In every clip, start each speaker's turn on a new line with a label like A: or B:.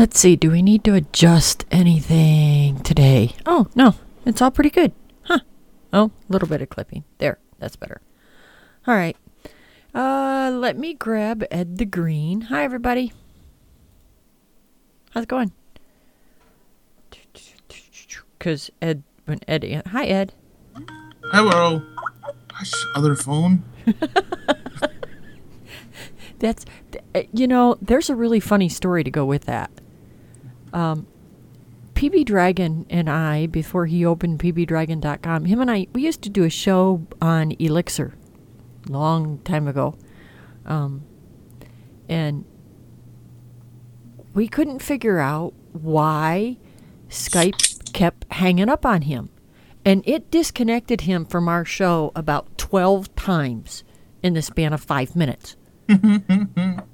A: Let's see, do we need to adjust anything today? Oh, no. It's all pretty good. Huh. Oh, a little bit of clipping. There. That's better. All right. Uh, let me grab Ed the Green. Hi, everybody. How's it going? Because Ed, when Ed, hi, Ed.
B: Hello. Other phone.
A: That's, you know, there's a really funny story to go with that. Um, PB Dragon and I, before he opened pbdragon.com, him and I, we used to do a show on Elixir, long time ago, um, and we couldn't figure out why Skype kept hanging up on him, and it disconnected him from our show about twelve times in the span of five minutes.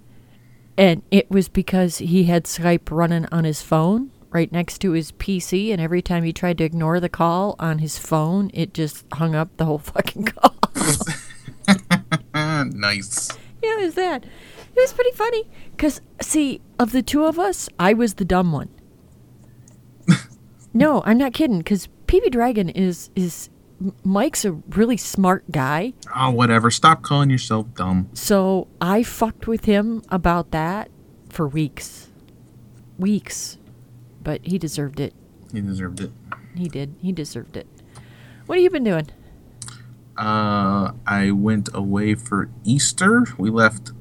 A: and it was because he had Skype running on his phone right next to his PC, and every time he tried to ignore the call on his phone, it just hung up the whole fucking call.
B: nice.
A: yeah, it was that. It was pretty funny. Because, see, of the two of us, I was the dumb one. no, I'm not kidding. Because PB Dragon is, is, Mike's a really smart guy.
B: Oh, whatever. Stop calling yourself dumb.
A: So I fucked with him about that for weeks. Weeks. But he deserved it.
B: He deserved it.
A: He did. He deserved it. What have you been doing?
B: Uh, I went away for Easter. We left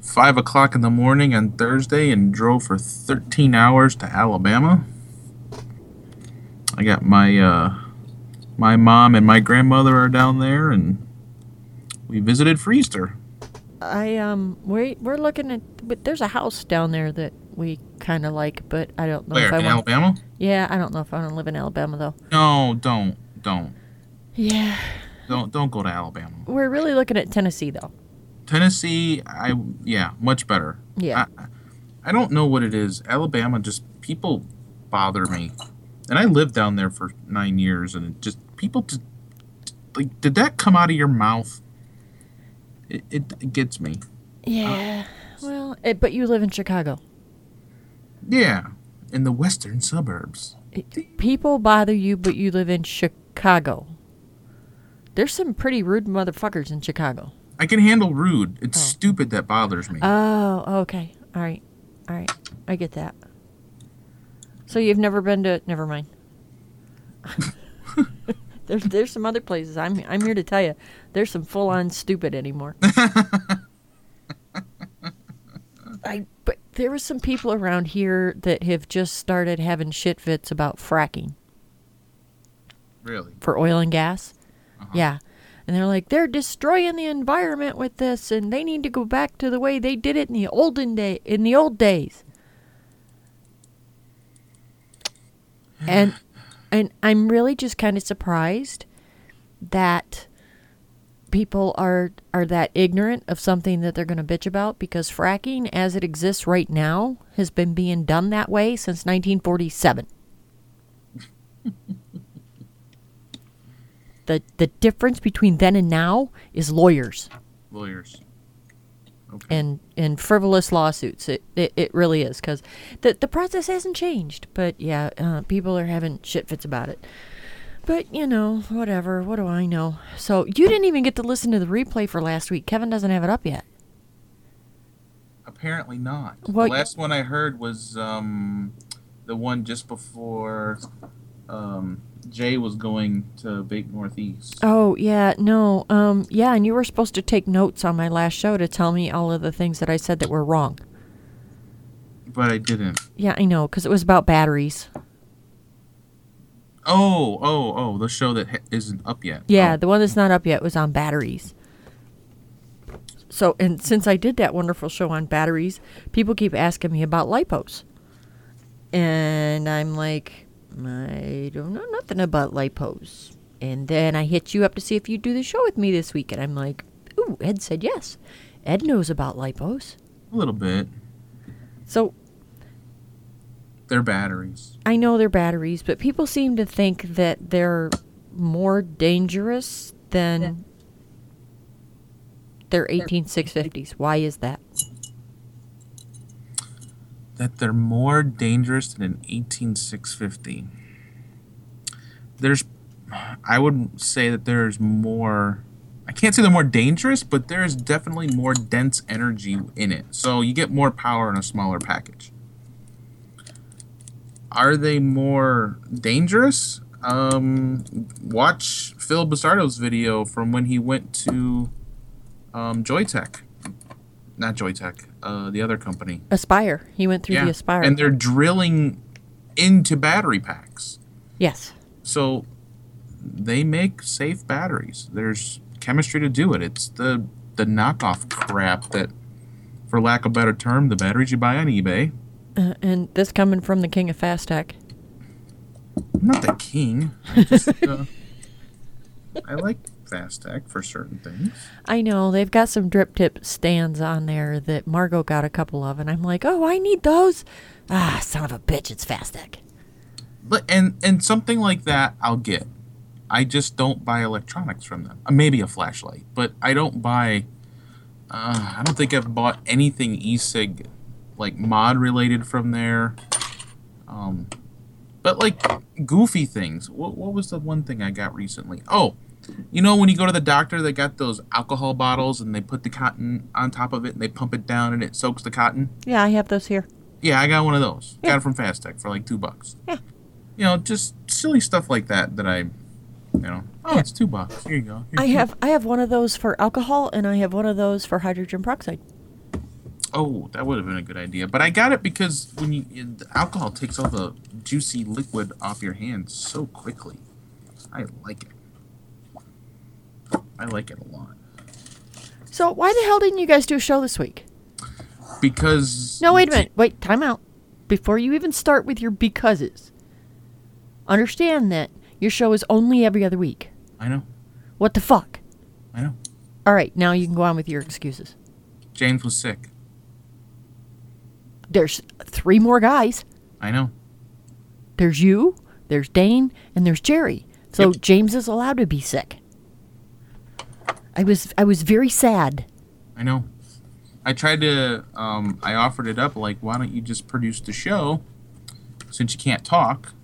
B: five o'clock in the morning on Thursday and drove for 13 hours to Alabama. I got my uh, my mom and my grandmother are down there, and we visited for Easter.
A: I um we we're looking at but there's a house down there that we kind of like, but I don't know
B: Where
A: if I
B: in
A: want.
B: Alabama?
A: Yeah, I don't know if I want to live in Alabama though.
B: No, don't, don't,
A: Yeah,
B: don't, don't go to Alabama.
A: we're really looking at Tennessee though.
B: Tennessee, I yeah, much better.
A: Yeah.
B: I, I don't know what it is. Alabama just people bother me, and I lived down there for nine years, and it just people just like did that come out of your mouth? It, it, it gets me.
A: Yeah. Uh, well, it, but you live in Chicago.
B: Yeah, in the western suburbs.
A: It, people bother you, but you live in Chicago. There's some pretty rude motherfuckers in Chicago.
B: I can handle rude. It's
A: Oh.
B: stupid that bothers me.
A: Oh, okay. All right. All right. I get that. So you've never been to never mind. there's there's some other places. I'm I'm here to tell you. There's some full on stupid anymore. I but there was some people around here that have just started having shit fits about fracking
B: really?
A: for oil and gas. Uh-huh. Yeah. And they're like, they're destroying the environment with this and they need to go back to the way they did it in the olden day in the old days. And and I'm really just kind of surprised that people are are that ignorant of something that they're going to bitch about because fracking as it exists right now has been being done that way since 1947. the the difference between then and now is lawyers
B: Lawyers. Okay.
A: and and frivolous lawsuits. It it, it really is because the the process hasn't changed. But yeah, uh, people are having shit fits about it. But you know, whatever. What do I know? So you didn't even get to listen to the replay for last week. Kevin doesn't have it up yet.
B: Apparently not.
A: Well,
B: the last one I heard was um, the one just before um, Jay was going to Vape Northeast.
A: Oh yeah, no, um, yeah, and you were supposed to take notes on my last show to tell me all of the things that I said that were wrong.
B: But I didn't.
A: Yeah, I know, because it was about batteries.
B: Oh, oh, oh, the show that ha- isn't up yet.
A: Yeah,
B: Oh,
A: the one that's not up yet was on batteries. so and since I did that wonderful show on batteries, people keep asking me about lipos. And I'm like, I don't know nothing about lipos. And then I hit you up to see if you'd do the show with me this week. And I'm like, ooh, Ed said yes. Ed knows about lipos.
B: A little bit.
A: So
B: They're batteries.
A: I know they're batteries, but people seem to think that they're more dangerous than their 18650s. Why is that?
B: That they're more dangerous than an 18650. There's, I would say that there's more. I can't say they're more dangerous, but there's definitely more dense energy in it. So you get more power in a smaller package. Are they more dangerous? Um, watch Phil Busardo's video from when he went to um, Joyetech. Not Joyetech, uh, the other company.
A: Aspire. He went through the Aspire.
B: And they're drilling into battery packs.
A: yes.
B: So they make safe batteries. There's chemistry to do it. It's the the knockoff crap that, for lack of a better term, the batteries you buy on eBay.
A: Uh, and this coming from the king of fast tech.
B: I'm not the king. I just uh, I like fast tech for certain things.
A: I know they've got some drip tip stands on there that Margot got a couple of, and I'm like, oh, I need those. Ah, son of a bitch, it's fast tech.
B: But and and something like that I'll get. I just don't buy electronics from them. Uh, maybe a flashlight, but I don't buy. Uh, I don't think I've bought anything e-cig, like mod related from there. Um, but like goofy things. What what was the one thing I got recently? Oh, you know when you go to the doctor, they got those alcohol bottles and they put the cotton on top of it and they pump it down and it soaks the cotton.
A: Yeah, I have those here.
B: Yeah, I got one of those.
A: Yeah.
B: Got it from Fast Tech for like two bucks.
A: Yeah.
B: You know, just silly stuff like that that I, you know, oh,
A: Yeah.
B: it's two bucks. Here you go. Here's
A: I
B: two-
A: have I have one of those for alcohol, and I have one of those for hydrogen peroxide.
B: Oh, that would have been a good idea. But I got it because when you the alcohol takes all the juicy liquid off your hands so quickly. I like it. I like it a lot
A: So why the hell didn't you guys do a show this week?
B: because
A: No, wait a minute. Wait, time out. Before you even start with your becauses, understand that your show is only every other week.
B: I know.
A: What the fuck?
B: I know.
A: All right, now you can go on with your excuses.
B: James was sick.
A: There's three more guys.
B: I know.
A: There's you, there's Dane, and there's Jerry. So
B: Yep.
A: James is allowed to be sick. I was I was very sad.
B: I know. I tried to. Um, I offered it up. Like, why don't you just produce the show, since you can't talk,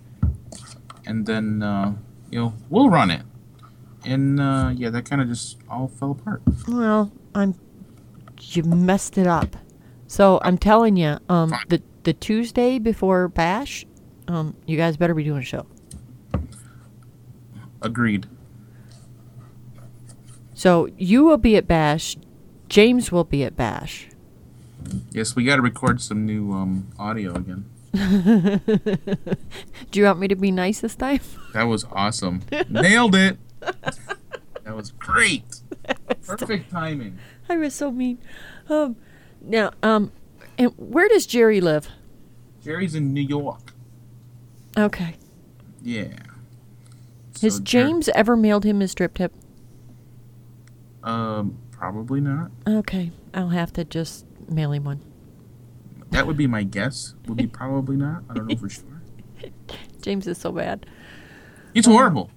B: and then uh, you know we'll run it. And uh, yeah, that kind of just all fell apart.
A: Well, I'm you messed it up. So I'm telling you, um,
B: Fine.
A: the the Tuesday before Bash, um, you guys better be doing a show.
B: Agreed.
A: So you will be at Bash, James will be at Bash.
B: Yes, we got to record some new um, audio again.
A: Do you want me to be nice this time?
B: That was awesome. Nailed it. That was great. Perfect timing.
A: I was so mean. Um, now, um, and where does Jerry live?
B: Jerry's in New York.
A: Okay.
B: Yeah.
A: Has
B: So Jer-
A: James ever mailed him his drip tip?
B: Um, probably not.
A: Okay, I'll have to just mail him one.
B: That would be my guess. Would be probably not. I don't know for sure.
A: James is so bad.
B: He's horrible.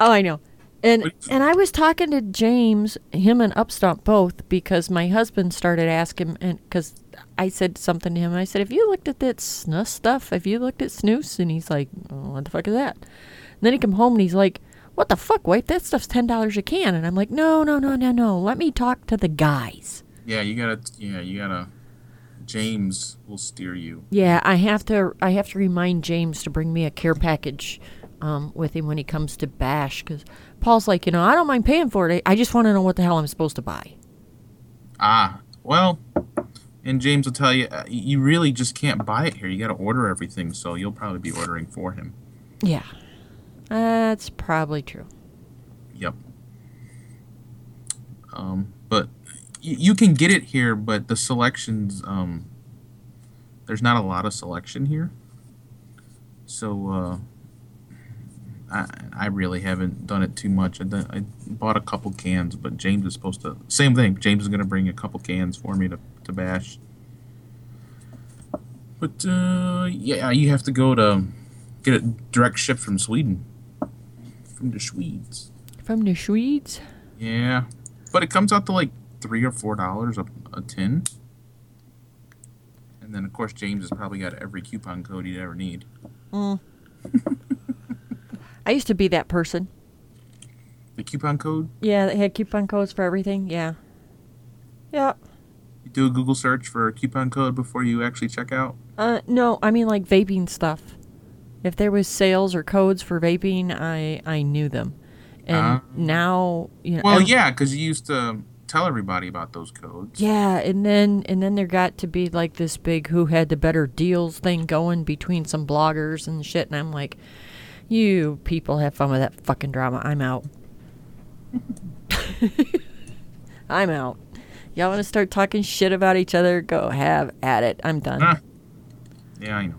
A: Oh, I know. And and I was talking to James, him and Upstomp both, because my husband started asking, and because I said something to him, I said, "Have you looked at that snus stuff? Have you looked at snooze?" And he's like, oh, "What the fuck is that?" And then he come home and he's like, "What the fuck, White? That stuff's ten dollars a can." And I'm like, "No, no, no, no, no. Let me talk to the guys."
B: Yeah, you gotta. Yeah, you gotta. James will steer you.
A: Yeah, I have to. I have to remind James to bring me a care package um, with him when he comes to Bash, because Paul's like, you know, I don't mind paying for it. I just want to know what the hell I'm supposed to buy.
B: Ah, well, and James will tell you, uh, you really just can't buy it here. You gotta order everything, so you'll probably be ordering for him.
A: Yeah, that's probably true.
B: Yep. Um, but you, you can get it here, but the selections um, there's not a lot of selection here. So uh, I I really haven't done it too much. I, bought a couple cans, but James is supposed to same thing. James is gonna bring a couple cans for me to to bash. But uh, yeah, you have to go to get it direct shipped from Sweden, from the Swedes.
A: From the Swedes.
B: Yeah, but it comes out to like three or four dollars a, a tin. And then of course James has probably got every coupon code you'd ever need. Mm.
A: I used to be that person.
B: The coupon code,
A: Yeah, they had coupon codes for everything. Yeah. Yeah.
B: you do a Google search for a coupon code before you actually check out.
A: Uh, no, I mean like vaping stuff. If there was sales or codes for vaping, I I knew them. And
B: Ah.
A: now, you know.
B: Well, yeah, because you used to tell everybody about those codes.
A: Yeah, and then and then there got to be like this big who had the better deals thing going between some bloggers and shit, and I'm like, you people have fun with that fucking drama. I'm out. I'm out. Y'all want to start talking shit about each other? Go have at it. I'm done.
B: Ah. Yeah, I know.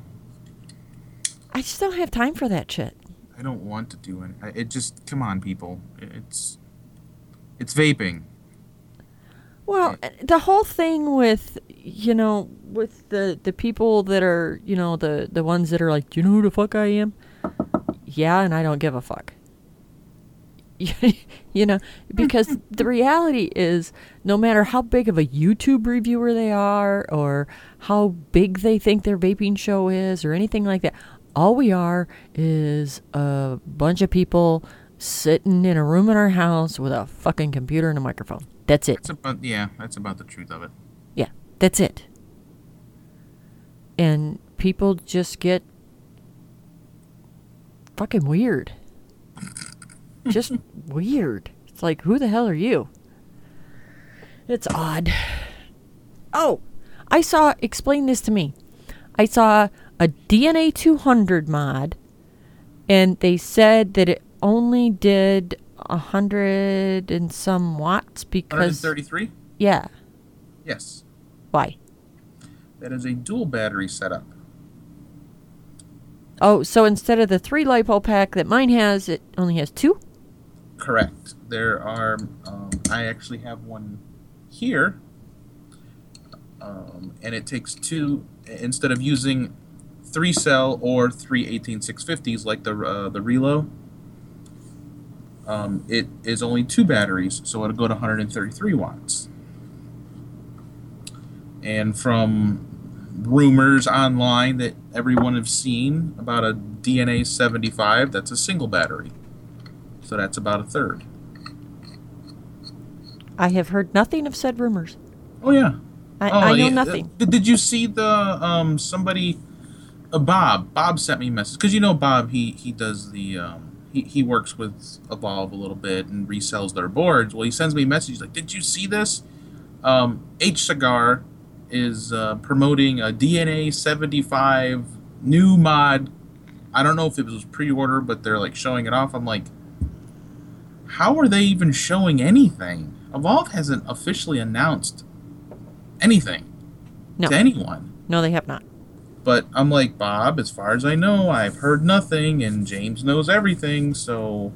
A: I just don't have time for that shit.
B: I don't want to do it. It just come on, people. It's it's vaping.
A: Well, the whole thing with you know with the the people that are you know the the ones that are like, do you know who the fuck I am? Yeah, and I don't give a fuck. you know, because the reality is, no matter how big of a YouTube reviewer they are, or how big they think their vaping show is, or anything like that, all we are is a bunch of people sitting in a room in our house with a fucking computer and a microphone. That's it.
B: That's about yeah. That's about the truth of it.
A: Yeah, that's it. And people just get fucking weird. just weird. It's like, who the hell are you? It's odd. Oh, I saw, explain this to me. I saw a DNA 200 mod, and they said that it only did a hundred and some watts because.
B: 133.
A: Yeah.
B: Yes,
A: Why?
B: that is a dual battery setup.
A: Oh, so instead of the three lipo pack that mine has, it only has two?
B: Correct. There are. Um, I actually have one here, um, and it takes two instead of using three cell or three 18650s like the uh, the Reuleaux. Um, it is only two batteries, so it'll go to 133 watts. And from rumors online that everyone have seen about a DNA 75, that's a single battery. So that's about a third.
A: I have heard nothing of said rumors.
B: Oh yeah.
A: I,
B: oh,
A: I know
B: yeah.
A: nothing.
B: Uh, did you see the um somebody uh, Bob Bob sent me a message because you know Bob he he does the um he, he works with Evolve a little bit and resells their boards. Well, he sends me a message like, "Did you see this? Um, HCigar is uh, promoting a DNA 75 new mod. I don't know if it was pre-order, but they're like showing it off. I'm like, how are they even showing anything? Evolve hasn't officially announced anything
A: No.
B: to anyone.
A: No, they have not.
B: But I'm like, Bob, as far as I know, I've heard nothing, and James knows everything, so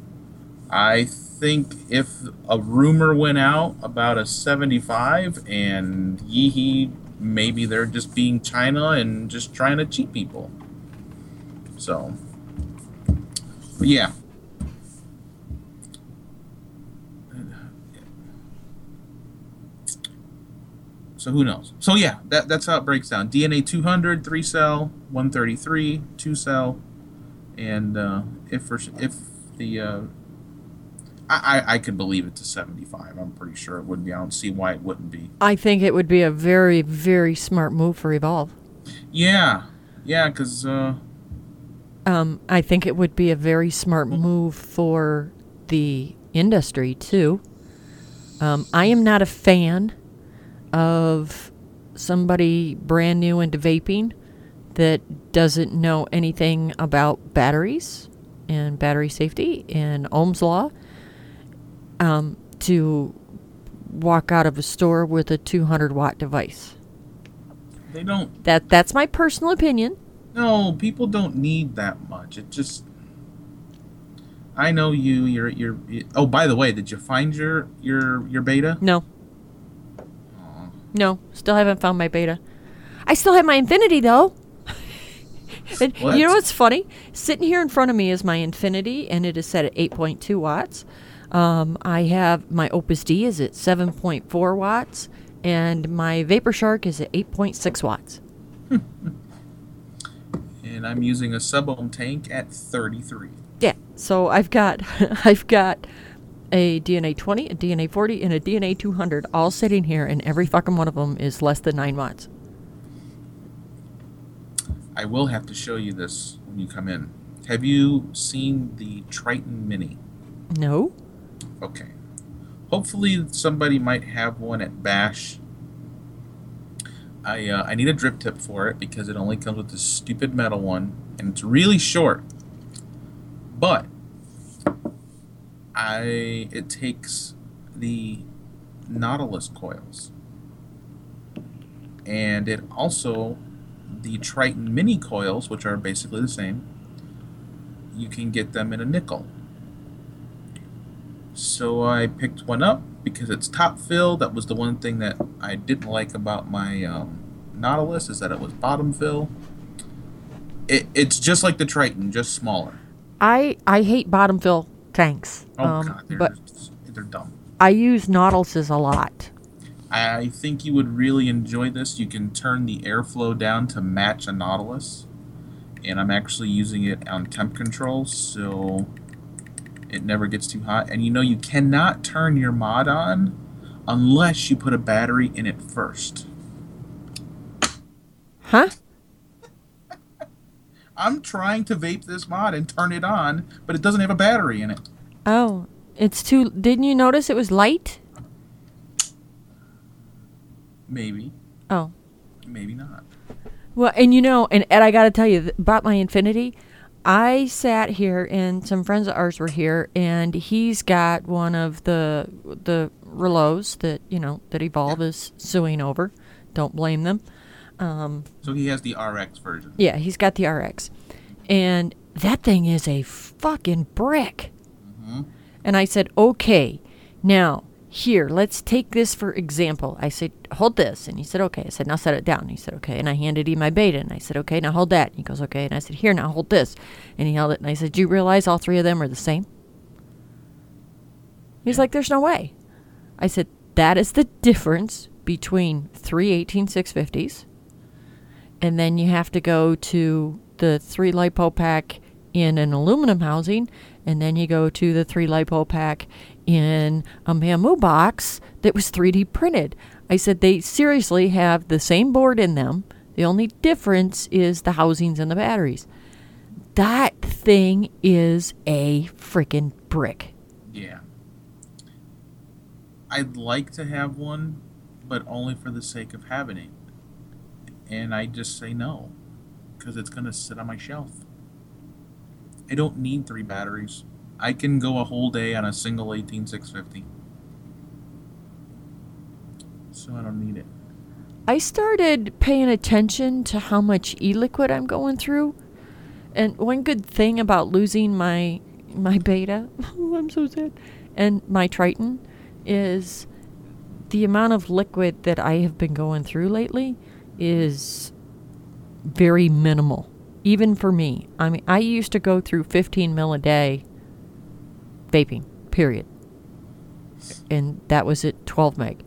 B: I think if a rumor went out about a 75 and Yihi, maybe they're just being China and just trying to cheat people. So, yeah. So who knows? So yeah, that, that's how it breaks down. DNA 200, 3 cell, 133, 2 cell, and uh, if for, if the uh, I, I I could believe it to 75. I'm pretty sure it would be. I don't see why it wouldn't be.
A: I think it would be a very, very smart move for Evolve.
B: Yeah, yeah, because uh,
A: Um, I think it would be a very smart move for the industry too. Um, I am not a fan of somebody brand new into vaping that doesn't know anything about batteries and battery safety and Ohm's law um, to walk out of a store with a 200 watt device.
B: They don't.
A: That that's my personal opinion.
B: No, people don't need that much. It just. I know you. You're. You're. Oh, by the way, did you find your your your beta?
A: No. No, still haven't found my beta. I still have my Infinity though. And
B: What?
A: You know what's funny? Sitting here in front of me is my Infinity, and it is set at 8.2 watts. Um, I have my Opus D is at 7.4 watts, and my Vapor Shark is at 8.6 watts.
B: And I'm using a sub ohm tank at 33.
A: Yeah. So I've got I've got a DNA 20, a DNA 40, and a DNA 200 all sitting here, and every fucking one of them is less than nine watts.
B: I will have to show you this when you come in. Have you seen the Triton Mini?
A: No.
B: Okay. Hopefully somebody might have one at Bash. I uh, I need a drip tip for it because it only comes with this stupid metal one and it's really short. But I it takes the Nautilus coils. And it also the Triton mini coils, which are basically the same. You can get them in a nickel. So I picked one up because it's top fill. That was the one thing that I didn't like about my um, Nautilus is that it was bottom fill. It, it's just like the Triton, just smaller.
A: I I hate bottom fill tanks.
B: Oh
A: um,
B: god, they're
A: but
B: they're dumb.
A: I use Nautiluses a lot.
B: I think you would really enjoy this. You can turn the airflow down to match a Nautilus, and I'm actually using it on temp control, so it never gets too hot. And you know you cannot turn your mod on unless you put a battery in it first.
A: Huh?
B: I'm trying to vape this mod and turn it on, but it doesn't have a battery in it.
A: Oh, it's too. Didn't you notice it was light?
B: Maybe,
A: Oh.
B: maybe not.
A: Well, and you know, and Ed, I got to tell you th- about my Infinity. I sat here, and some friends of ours were here, and he's got one of the the Reuleauxs that you know that Evolve is suing over. Don't blame them. Um,
B: So he has the RX version.
A: yeah, he's got the RX, and that thing is a fucking brick.
B: Mhm.
A: And I said, okay, now here, let's take this for example. I said, hold this. And he said, okay. I said, now set it down. And he said, okay. And I handed him my beta. And I said, okay, now hold that. And he goes, okay. And I said, here, now hold this. And he held it. And I said, do you realize all three of them are the same? He's like, there's no way. I said, that is the difference between three 18650s. And then you have to go to the three lipo pack in an aluminum housing. And then you go to the three lipo pack in a bamboo box that was 3D printed. I said they seriously have the same board in them. The only difference is the housings and the batteries. That thing is a freaking brick.
B: Yeah. I'd like to have one, but only for the sake of having it. And I just say no, because it's going to sit on my shelf. I don't need three batteries. I can go a whole day on a single 18650. So I don't need it.
A: I started paying attention to how much e-liquid I'm going through. And one good thing about losing my my beta, oh, I'm so sad, and my Triton is the amount of liquid that I have been going through lately is very minimal, even for me. I mean, I used to go through 15 mil a day vaping, period. And that was at 12 meg.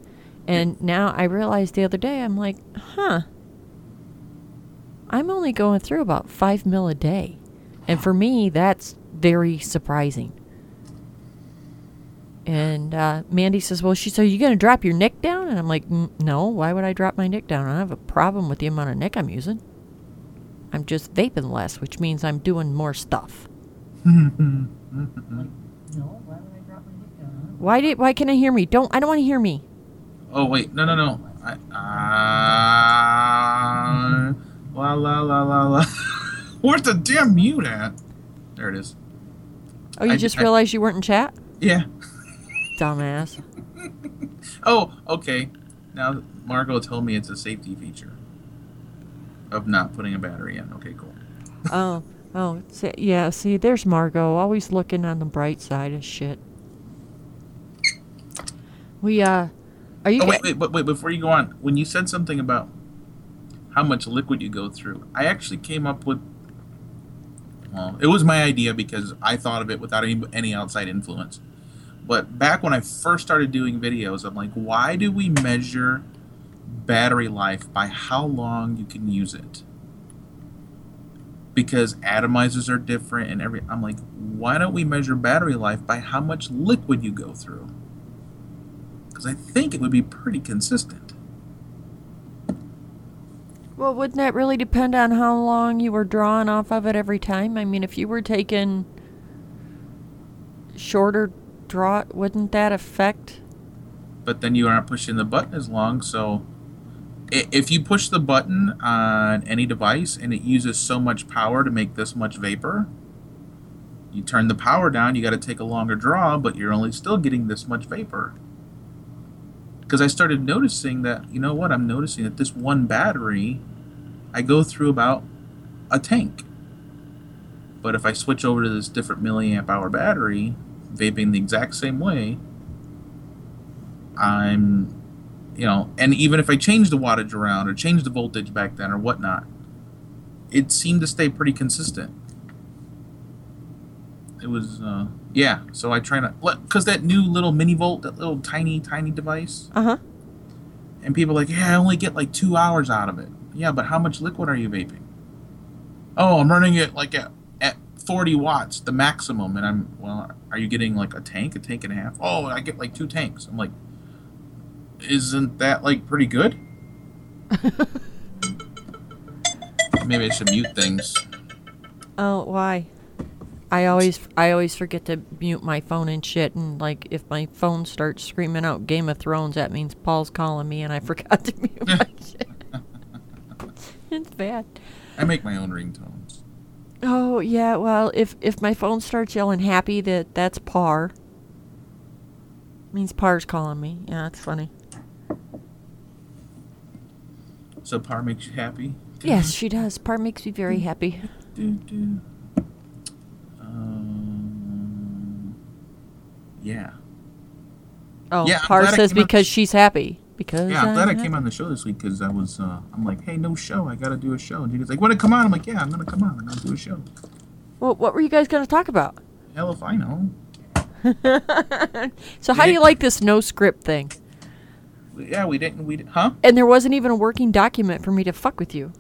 A: And now I realized the other day, I'm like, huh, I'm only going through about 5 mil a day. And for me, that's very surprising. And uh, Mandy says, Well, she said, Are you going to drop your nick down? And I'm like, "Mm, No, why would I drop my nick down? I don't have a problem with the amount of nick I'm using. I'm just vaping less, which means I'm doing more stuff.
C: Why would I drop my dick down?
A: Why did? Why can I hear me? Don't I don't want to hear me.
B: Oh, wait. No, no, no. I, uh, la, la, la, la, la. Where's the damn mute at? There it is.
A: Oh, you
B: I-
A: just
B: I-
A: realized you weren't in chat,
B: Yeah.
A: dumbass.
B: Oh, okay. Now Margot told me it's a safety feature of not putting a battery in. Okay, cool.
A: Oh, oh, see, yeah. See, there's Margot, always looking on the bright side of shit. We uh, are you?
B: Oh wait, wait, wait, wait! Before you go on, when you said something about how much liquid you go through, I actually came up with. Well, it was my idea because I thought of it without any any outside influence. But back when I first started doing videos, I'm like, why do we measure battery life by how long you can use it? Because atomizers are different and every I'm like, why don't we measure battery life by how much liquid you go through? Because I think it would be pretty consistent.
A: Well, wouldn't that really depend on how long you were drawing off of it every time? I mean, if you were taking shorter draw, wouldn't that affect?
B: but then you aren't pushing the button as long. So if you push the button on any device and it uses so much power to make this much vapor, you turn the power down, you got to take a longer draw, but you're only still getting this much vapor. Because I started noticing that, you know what, I'm noticing that this one battery, I go through about a tank. But if I switch over to this different milliamp hour battery, vaping the exact same way, I'm, you know, and even if I change the wattage around or change the voltage back then or whatnot, it seemed to stay pretty consistent. It was, uh, yeah. So I try not, because that new little mini volt, that little tiny, tiny device,
A: Uh huh.
B: and people are like, yeah, I only get like two hours out of it. Yeah, but how much liquid are you vaping? Oh, I'm running it like at, at 40 watts, the maximum. And I'm, well, are you getting like a tank, a tank and a half? Oh, I get like two tanks. I'm like, isn't that like pretty good? Maybe I should mute things.
A: Oh, why? I always I always forget to mute my phone and shit and like if my phone starts screaming out Game of Thrones that means Paul's calling me and I forgot to mute my shit. it's bad.
B: I make my own ringtones.
A: Oh, yeah, well, if if my phone starts yelling happy that that's Par means Par's calling me. Yeah, that's funny.
B: So Par makes you happy?
A: Yes, she does. Par makes me very happy.
B: Do, do. Um, yeah.
A: Oh,
B: Yeah,
A: Par says because she's happy. Because
B: Yeah, I'm glad I came on the show this week because I was, uh, I'm like, hey, no show. I got to do a show. And Judy's like, want to come on? I'm like, yeah, I'm going to come on. I'm to do a show.
A: Well, what were you guys going to talk about?
B: Hell if I know.
A: so, how do you like this no script thing?
B: Yeah, we didn't, we, huh?
A: And there wasn't even a working document for me to fuck with you.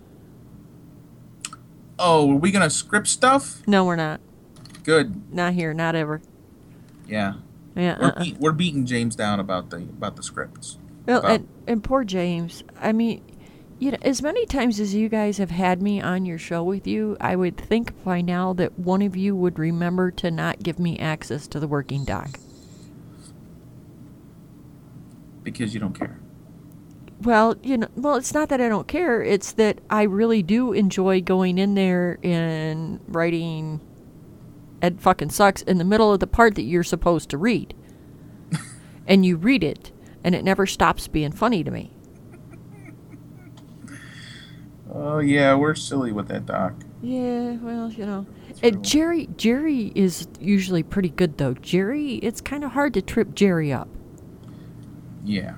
B: Oh, were we going to script stuff?
A: No, we're not.
B: Good.
A: Not here. Not ever.
B: Yeah.
A: Yeah.
B: We're,
A: Uh-uh.
B: beat, we're beating James down about the, about the scripts.
A: Well,
B: about-
A: and, and poor James. I mean, you know, as many times as you guys have had me on your show with you, I would think by now that one of you would remember to not give me access to the working doc.
B: Because you don't care.
A: Well, you know, well, it's not that I don't care. It's that I really do enjoy going in there and writing Ed fucking sucks in the middle of the part that you're supposed to read. and you read it, and it never stops being funny to me.
B: Oh, yeah, we're silly with that doc.
A: Yeah, well, you know. And. Jerry Jerry is usually pretty good though. Jerry, it's kind of hard to trip Jerry up.
B: Yeah.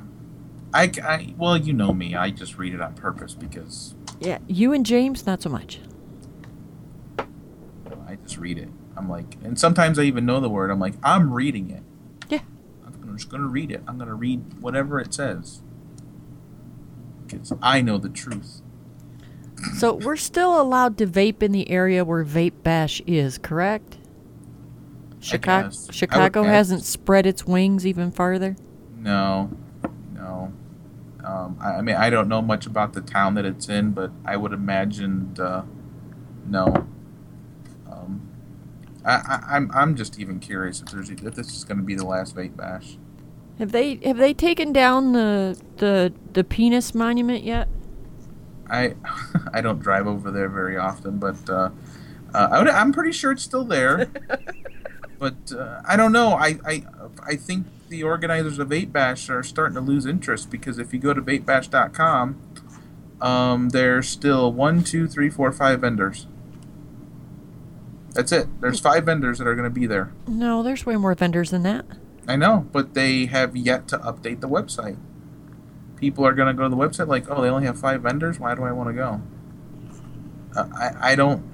B: I. well, you know me. I just read it on purpose because
A: Yeah, you and James not so much.
B: I just read it. I'm like, and sometimes I even know the word. I'm like, I'm reading it.
A: Yeah.
B: I'm just gonna read it. I'm gonna read whatever it says because I know the truth.
A: So we're still allowed to vape in the area where Vape Bash is, correct? Chicago.
B: I
A: Chicago hasn't spread its wings even farther.
B: No, no. Um, I, I mean, I don't know much about the town that it's in, but I would imagine uh, no. Um, I, I, I'm I'm just even curious if there's if this is going to be the last vape bash.
A: Have they have they taken down the the the penis monument yet?
B: I I don't drive over there very often, but uh, uh, I would, I'm pretty sure it's still there. but uh, I don't know. I, I I think the organizers of Vape Bash are starting to lose interest because if you go to vapebash.com, um, there's still one, two, three, four, five vendors. That's it. There's five vendors that are going to be there.
A: No, there's way more vendors than that.
B: I know, but they have yet to update the website. People are going to go to the website like, oh, they only have five vendors. Why do I want to go? Uh, I I don't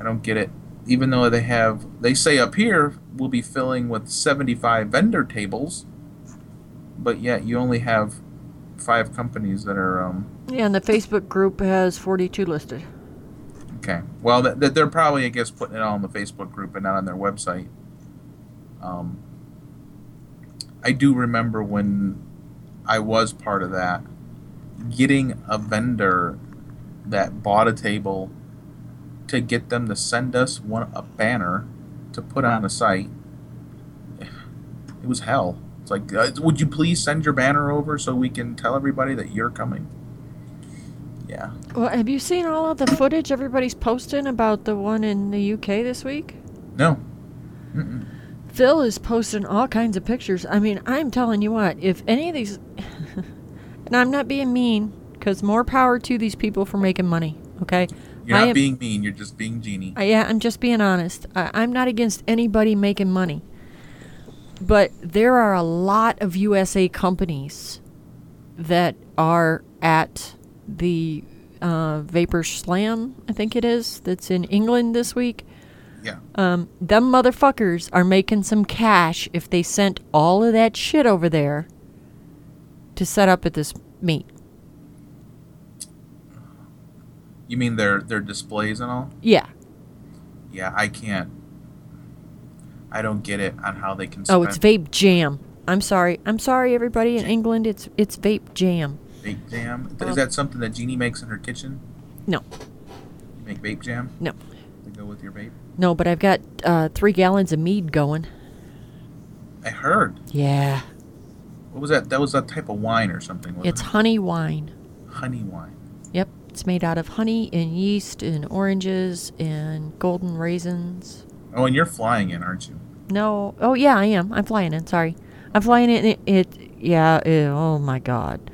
B: I don't get it. Even though they have, they say up here we'll be filling with 75 vendor tables, but yet you only have five companies that are um,
A: Yeah, and the Facebook group has 42 listed.
B: Okay. Well, th- th- they're probably, I guess, putting it all on the Facebook group and not on their website. Um, I do remember when I was part of that, getting a vendor that bought a table to get them to send us one a banner to put on the site. It was hell. It's like, uh, would you please send your banner over so we can tell everybody that you're coming? Yeah.
A: Well, have you seen all of the footage everybody's posting about the one in the UK this week?
B: No. Mm-mm.
A: Phil is posting all kinds of pictures. I mean, I'm telling you what, if any of these, and I'm not being mean, because more power to these people for making money, okay?
B: You're
A: I
B: not
A: am-
B: being mean. You're just being Jeannie.
A: I, yeah, I'm just being honest. I, I'm not against anybody making money. But there are a lot of USA companies that are at the uh, Vapor Slam, I think it is, that's in England this week.
B: yeah.
A: Um, them motherfuckers are making some cash if they sent all of that shit over there to set up at this meet.
B: You mean their their displays and all?
A: Yeah.
B: Yeah, I can't. I don't get it on how they can.
A: Oh, it's Vape Jam. I'm sorry. I'm sorry, everybody in England. It's it's Vape Jam.
B: vape jam.
A: Uh,
B: Is that something that Jeannie makes in her kitchen?
A: No,
B: You make vape jam
A: no,
B: to go with your vape.
A: no. But I've got uh, three gallons of mead going.
B: I heard.
A: Yeah,
B: What was that? That was a type of wine or something.
A: It's
B: it?
A: honey wine.
B: honey wine.
A: It's made out of honey and yeast and oranges and golden raisins.
B: Oh, and you're flying in, aren't you?
A: No. Oh yeah, I am. I'm flying in. Sorry, I'm flying in. It. it yeah. Oh my God.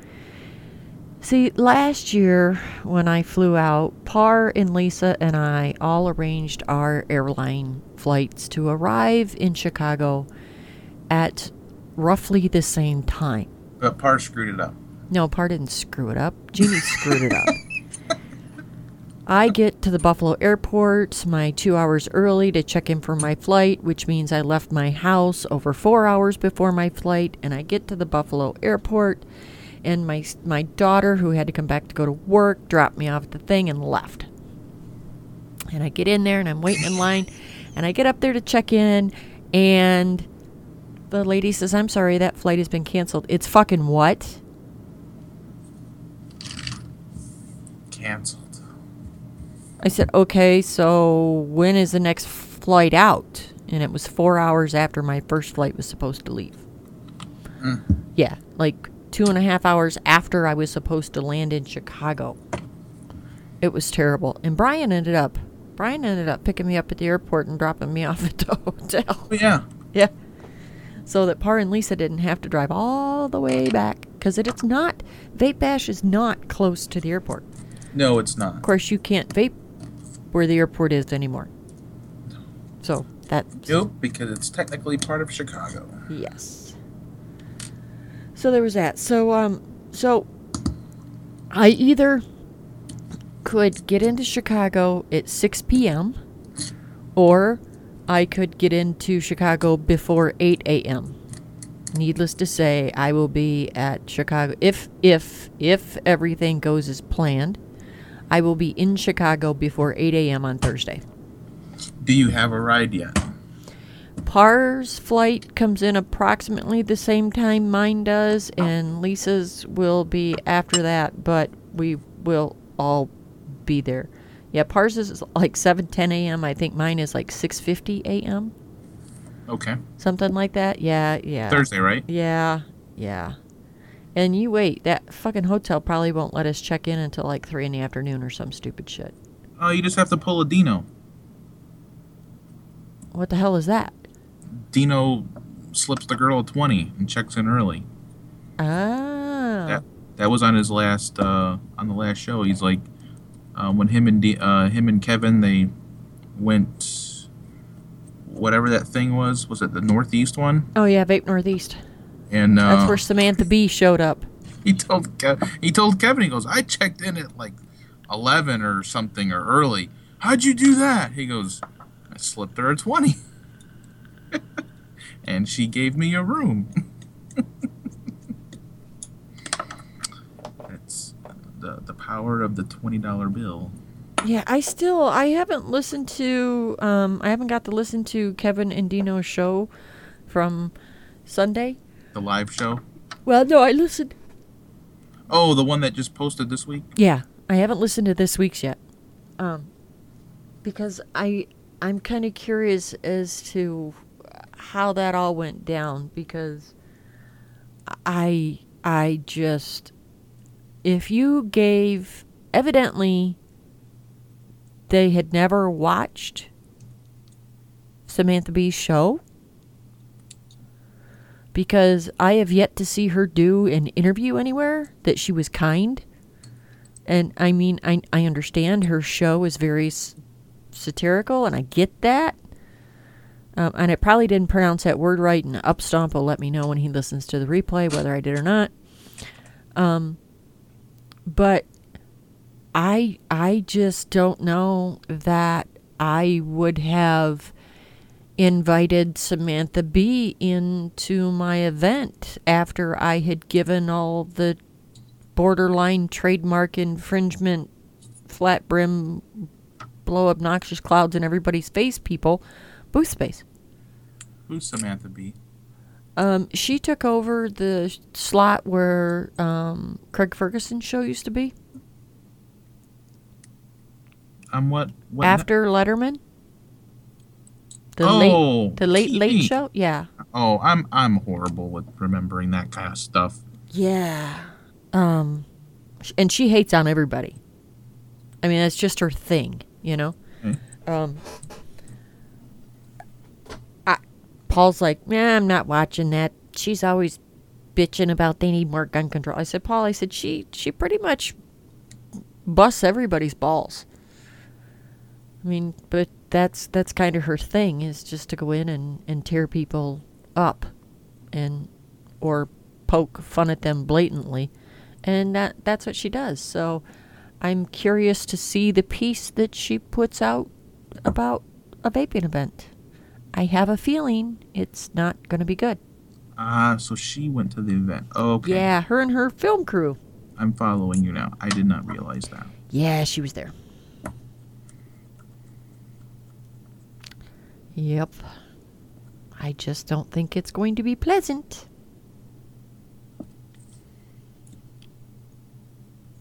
A: See, last year when I flew out, Par and Lisa and I all arranged our airline flights to arrive in Chicago at roughly the same time.
B: But Par screwed it up.
A: No, Par didn't screw it up. Jeannie screwed it up. I get to the Buffalo airport my two hours early to check in for my flight, which means I left my house over four hours before my flight. And I get to the Buffalo airport, and my my daughter, who had to come back to go to work, dropped me off at the thing and left. And I get in there, and I'm waiting in line, and I get up there to check in, and the lady says, "I'm sorry, that flight has been canceled." It's fucking what?
B: Cancelled.
A: I said, okay, so when is the next flight out? And it was four hours after my first flight was supposed to leave. Mm. Yeah, like two and a half hours after I was supposed to land in Chicago. It was terrible. And Brian ended up, Brian ended up picking me up at the airport and dropping me off at the hotel.
B: Oh yeah.
A: Yeah. So that Par and Lisa didn't have to drive all the way back. Because it, it's not, Vape Bash is not close to the airport.
B: No, it's not.
A: Of course, you can't vape where the airport is anymore. So that
B: Nope, because it's technically part of Chicago.
A: yes. So there was that. So um, so I either could get into Chicago at six p.m. or I could get into Chicago before eight a.m. Needless to say, I will be at Chicago if if if everything goes as planned. I will be in Chicago before 8 a.m. on Thursday.
B: Do you have a ride yet?
A: Par's flight comes in approximately the same time mine does, oh. and Lisa's will be after that, but we will all be there. Yeah, Par's is like 7 10 a.m. I think mine is like 6 50 a.m.
B: Okay.
A: Something like that. Yeah, yeah.
B: Thursday, right?
A: Yeah, yeah. And you wait, that fucking hotel probably won't let us check in until like 3 in the afternoon or some stupid shit.
B: Oh, you just have to pull a Dino.
A: What the hell is that?
B: Dino slips the girl a twenty and checks in early.
A: Ah.
B: That that was on his last uh, on the last show. He's like uh, when him and D, uh, him and Kevin they went whatever that thing was. Was it the Northeast one?
A: Oh yeah, Vape Northeast.
B: And uh,
A: That's where Samantha Bee showed up.
B: he told Kev- he told Kevin he goes I checked in at like eleven or something or early. How'd you do that? He goes I slipped her a twenty, and she gave me a room. That's the the power of the twenty dollar bill.
A: Yeah, I still I haven't listened to um I haven't got to listen to Kevin and Dino's show from Sunday.
B: The live show.
A: Well, no, I listened.
B: Oh, the one that just posted this week.
A: Yeah, I haven't listened to this week's yet. Um because I I'm kind of curious as to how that all went down because I I just if you gave evidently they had never watched Samantha Bee's show because I have yet to see her do an interview anywhere that she was kind. And I mean, I, I understand her show is very s- satirical, and I get that. Um, and I probably didn't pronounce that word right, and Upstomp will let me know when he listens to the replay whether I did or not. Um, but I I just don't know that I would have invited Samantha Bee into my event after I had given all the borderline trademark infringement flat brim blow obnoxious clouds in everybody's face people booth space.
B: Who's Samantha Bee?
A: Um, she took over the slot where um, Craig Ferguson's show used to be
B: I'm what? what
A: after Letterman. The
B: Oh,
A: late, the late late show. Yeah,
B: Oh, I'm I'm horrible with remembering that kind of stuff.
A: yeah. Um, and she hates on everybody. I mean, that's just her thing, you know.
B: Mm.
A: Um, I, Paul's like, yeah, I'm not watching that. She's always bitching about they need more gun control. I said, Paul, I said she she pretty much busts everybody's balls. I mean, but that's that's kind of her thing is just to go in and, and tear people up and or poke fun at them blatantly. And that that's what she does. So I'm curious to see the piece that she puts out about a vaping event. I have a feeling it's not going to be good.
B: Ah, so she went to the event. Okay.
A: Yeah, her and her film crew.
B: I'm following you now. I did not realize that.
A: Yeah, she was there. Yep. I just don't think it's going to be pleasant.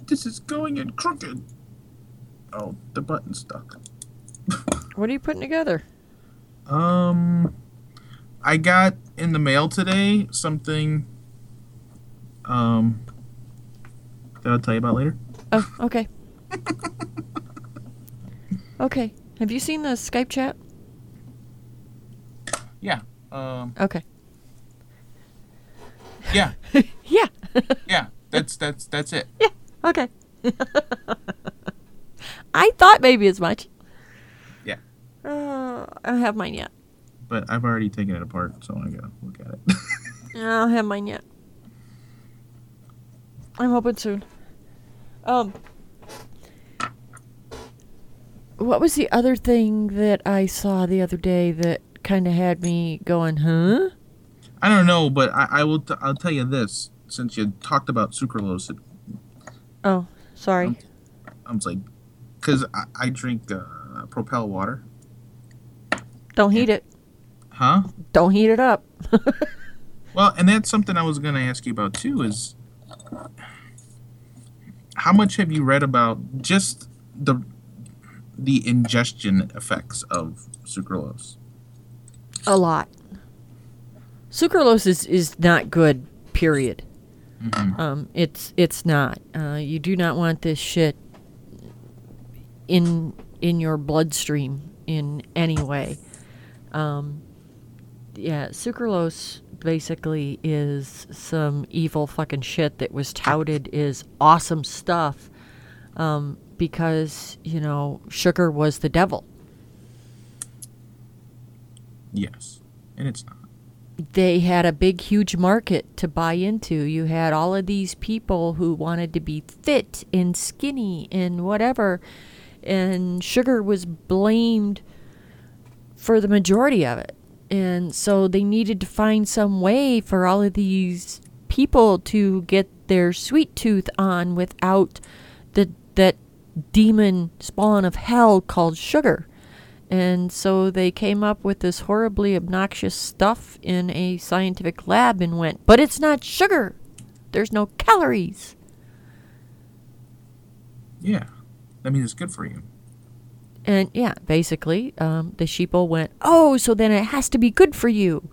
B: This is going in crooked. Oh, the button stuck.
A: What are you putting together?
B: Um, I got in the mail today something. Um, that I'll tell you about later.
A: Oh, okay. okay. Have you seen the Skype chat?
B: Yeah. Um.
A: Okay.
B: Yeah.
A: Yeah.
B: Yeah. That's that's that's it. Yeah.
A: Okay. I thought maybe as much.
B: Yeah.
A: Uh, I don't have mine yet.
B: But I've already taken it apart, so I gotta go look at it.
A: I don't have mine yet. I'm hoping soon. Um, what was the other thing that I saw the other day that kind of had me going, huh?
B: I don't know, but I, I will. T- I'll tell you this. Since you talked about sucralose, it,
A: Oh, sorry.
B: I'm like, because I, I drink uh, Propel water,
A: Don't heat it.
B: huh?
A: Don't heat it up.
B: Well, and that's something I was going to ask you about too. Is how much have you read about just the the ingestion effects of sucralose?
A: A lot. Sucralose is, is not good, period.
B: Mhm.
A: Um, it's it's not. Uh, you do not want this shit in in your bloodstream in any way. Um, yeah, sucralose basically is some evil fucking shit that was touted as awesome stuff um, because, you know, sugar was the devil.
B: Yes, and it's not.
A: They had a big, huge market to buy into. You had all of these people who wanted to be fit and skinny and whatever, and sugar was blamed for the majority of it. And so they needed to find some way for all of these people to get their sweet tooth on without the that demon spawn of hell called sugar. And so they came up with this horribly obnoxious stuff in a scientific lab and went, but it's not sugar. There's no calories.
B: Yeah, that means it's good for you.
A: And yeah, basically, um, the sheeple went, oh, so then it has to be good for you.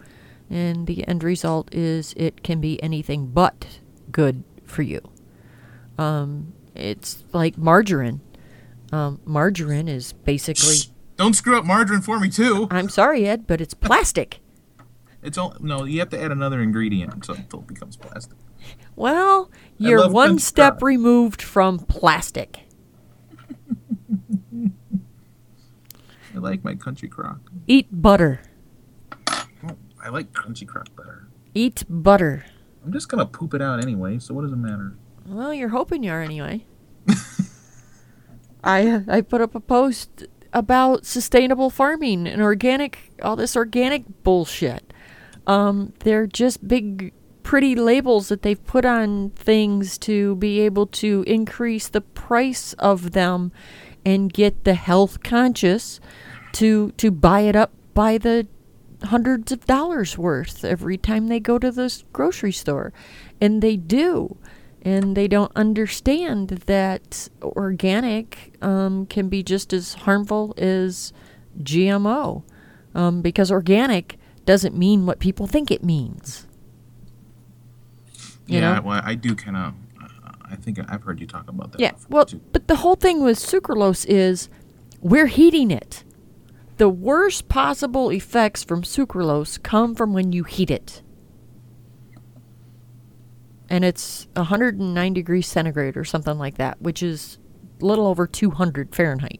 A: And the end result is it can be anything but good for you. Um, it's like margarine. Um, margarine is basically,
B: Don't screw up margarine for me too.
A: I'm sorry, Ed, but it's plastic.
B: It's all no. You have to add another ingredient until until it becomes plastic.
A: Well, you're one step
B: fry.
A: removed from plastic.
B: I like my country crock.
A: Eat butter.
B: Oh, I like crunchy crock better.
A: Eat butter.
B: I'm just gonna poop it out anyway, so what does it matter?
A: Well, you're hoping you are anyway. I I put up a post about sustainable farming and organic, all this organic bullshit. Um, they're just big, pretty labels that they've put on things to be able to increase the price of them and get the health conscious to to buy it up by the hundreds of dollars worth every time they go to the grocery store. And they do. And they don't understand that organic um, can be just as harmful as GMO. Um, because organic doesn't mean what people think it means. You
B: yeah,
A: know?
B: well, I do kind of. I think I've heard you talk about that.
A: Yeah.
B: before,
A: Well,
B: too.
A: but the whole thing with sucralose is we're heating it. The worst possible effects from sucralose come from when you heat it. And it's 109 degrees centigrade or something like that, which is a little over 200 Fahrenheit.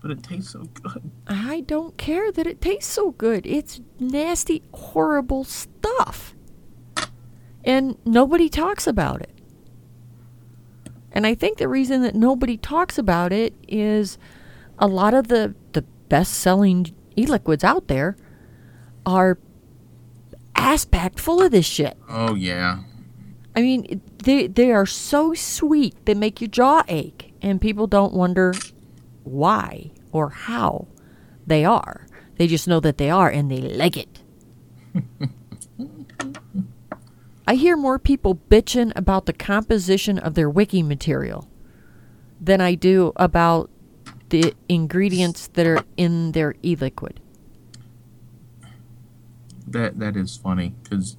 B: but it tastes so good.
A: I don't care that it tastes so good. It's nasty, horrible stuff. And nobody talks about it. And I think the reason that nobody talks about it is a lot of the, the best selling e liquids out there are ass packed full of this shit.
B: Oh yeah,
A: I mean, they they are so sweet they make your jaw ache, and people don't wonder why or how they are. They just know that they are, and they like it. I hear more people bitching about the composition of their wicking material than I do about the ingredients that are in their e-liquid.
B: That that is funny because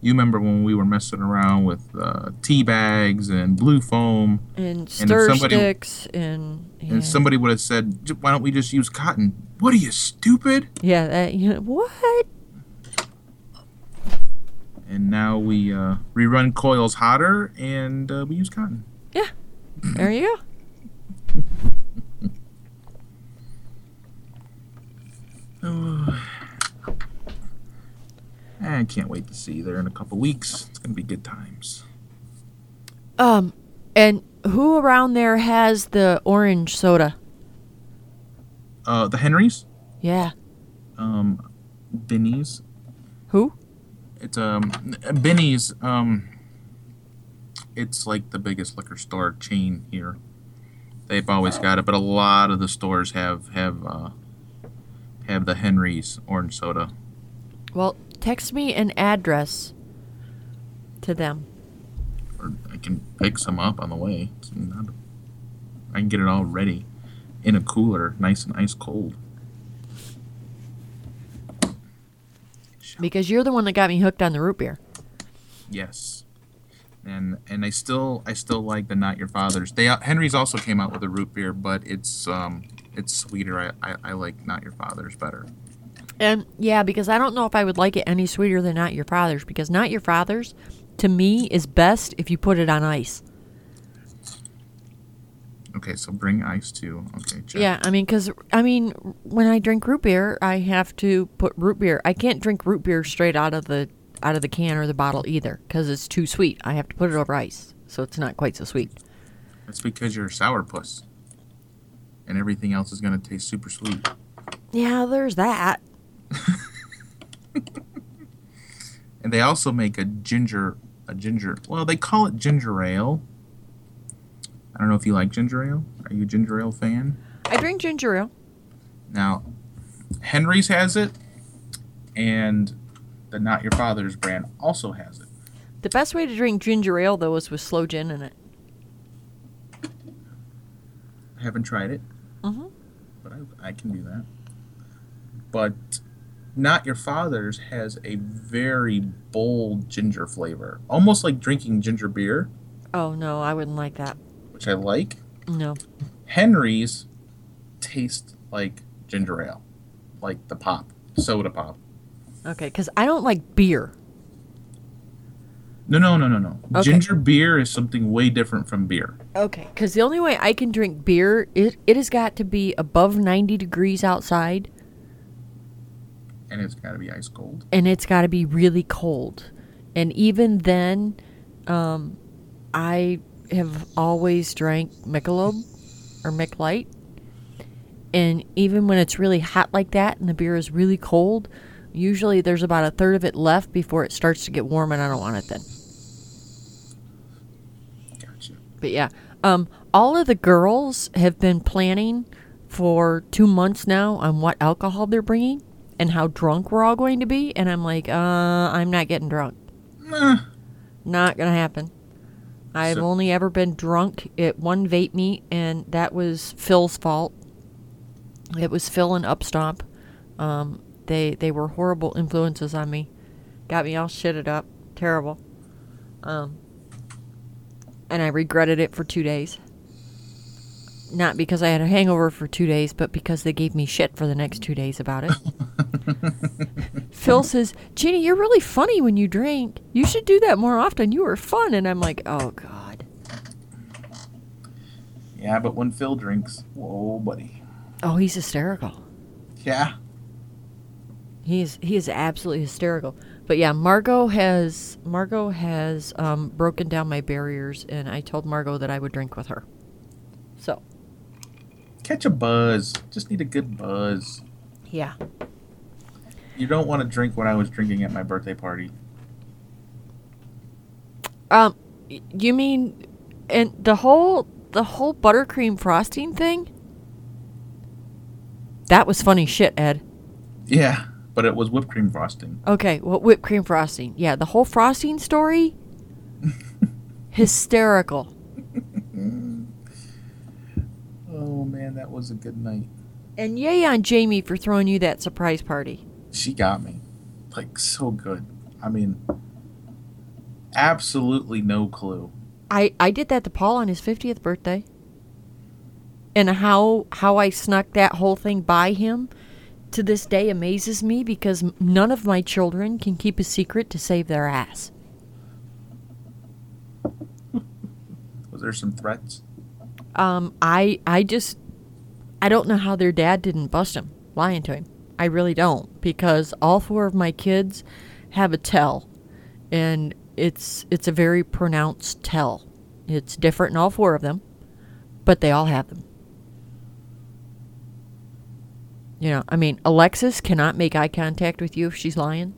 B: you remember when we were messing around with uh, tea bags and blue foam,
A: And stir
B: somebody-
A: sticks and yeah.
B: and somebody would have said, "Why don't we just use cotton?" What are you stupid?
A: yeah, that, you know, what?
B: And now we uh, rerun coils hotter and uh, we use cotton.
A: Yeah. There you go.
B: Oh. I can't wait to see you there in a couple weeks. It's gonna be good times.
A: Um, and who around there has the orange soda?
B: Uh, the Henrys,
A: Yeah.
B: um, Binny's.
A: Who?
B: It's um Binny's. Um, it's like the biggest liquor store chain here. They've always got it, but a lot of the stores have have uh, have the Henry's orange soda.
A: Well, text me an address to them.
B: Or I can pick some up on the way. Not, I can get it all ready in a cooler, nice and ice cold.
A: Because you're the one that got me hooked on the root beer.
B: Yes, and and I still I still like the Not Your Father's. They Henry's also came out with a root beer, but it's um it's sweeter. I I, I like Not Your Father's better.
A: And yeah, because I don't know if I would like it any sweeter than Not Your Father's. Because Not Your Father's, to me, is best if you put it on ice.
B: Okay, so bring ice too. Okay, check.
A: Yeah, I mean, because I mean, when I drink root beer, I have to put root beer. I can't drink root beer straight out of the out of the can or the bottle either, because it's too sweet. I have to put it over ice, so it's not quite so sweet.
B: That's because you're a sourpuss. And everything else is going to taste super sweet.
A: Yeah, there's that.
B: And they also make a ginger, a ginger. Well, they call it ginger ale. I don't know if you like ginger ale. Are you a ginger ale fan?
A: I drink ginger ale.
B: Now, Henry's has it, and the Not Your Father's brand also has it.
A: The best way to drink ginger ale though is with sloe gin in it.
B: I haven't tried it,
A: Mhm.
B: but I, I can do that. But Not Your Father's has a very bold ginger flavor, almost like drinking ginger beer,
A: Oh no, I wouldn't like that.
B: which I like.
A: No.
B: Henry's taste like ginger ale, like the pop, soda pop.
A: Okay, because I don't like beer.
B: No, no, no, no, no.
A: Okay.
B: Ginger beer is something way different from beer.
A: Okay, because the only way I can drink beer, it, it has got to be above 90 degrees outside,
B: And it's got to be ice cold.
A: and it's got to be really cold. And even then, um, I have always drank Michelob or Mick Light. And even when it's really hot like that and the beer is really cold, usually there's about a third of it left before it starts to get warm, and I don't want it then.
B: Gotcha.
A: But yeah, um, all of the girls have been planning for two months now on what alcohol they're bringing and how drunk we're all going to be. And I'm like, uh, I'm not getting drunk.
B: Nah.
A: Not gonna happen. I've
B: So-
A: only ever been drunk at one vape meet, and that was Phil's fault. It was Phil and Upstomp. Um, they they were horrible influences on me. Got me all shitted up. Terrible. Um, and I regretted it for two days. Not because I had a hangover for two days, but because they gave me shit for the next two days about it. Phil says, Jeannie, you're really funny when you drink. You should do that more often. You are fun. And I'm like, oh, God.
B: Yeah, but when Phil drinks, whoa, buddy.
A: Oh, he's hysterical.
B: Yeah.
A: He is he is absolutely hysterical. But yeah, Margot has Margot has um, broken down my barriers, and I told Margot that I would drink with her.
B: Catch a buzz. Just need a good buzz.
A: yeah,
B: You don't want to drink what I was drinking at my birthday party.
A: um, you mean, and the whole the whole buttercream frosting thing? That was funny shit, Ed.
B: Yeah, but it was whipped cream frosting.
A: Okay, well, whipped cream frosting. Yeah, the whole frosting story. hysterical.
B: Oh man, that was a good night.
A: And yay on Jamie for throwing you that surprise party.
B: She got me. Like so good. I mean absolutely no clue.
A: I, I did that to Paul on his 50th birthday. And how how I snuck that whole thing by him to this day amazes me because none of my children can keep a secret to save their ass.
B: Was there some threats?
A: Um I I just I don't know how their dad didn't bust him lying to him. I really don't because all four of my kids have a tell and it's it's a very pronounced tell. It's different in all four of them, but they all have them. You know, I mean, Alexis cannot make eye contact with you if she's lying.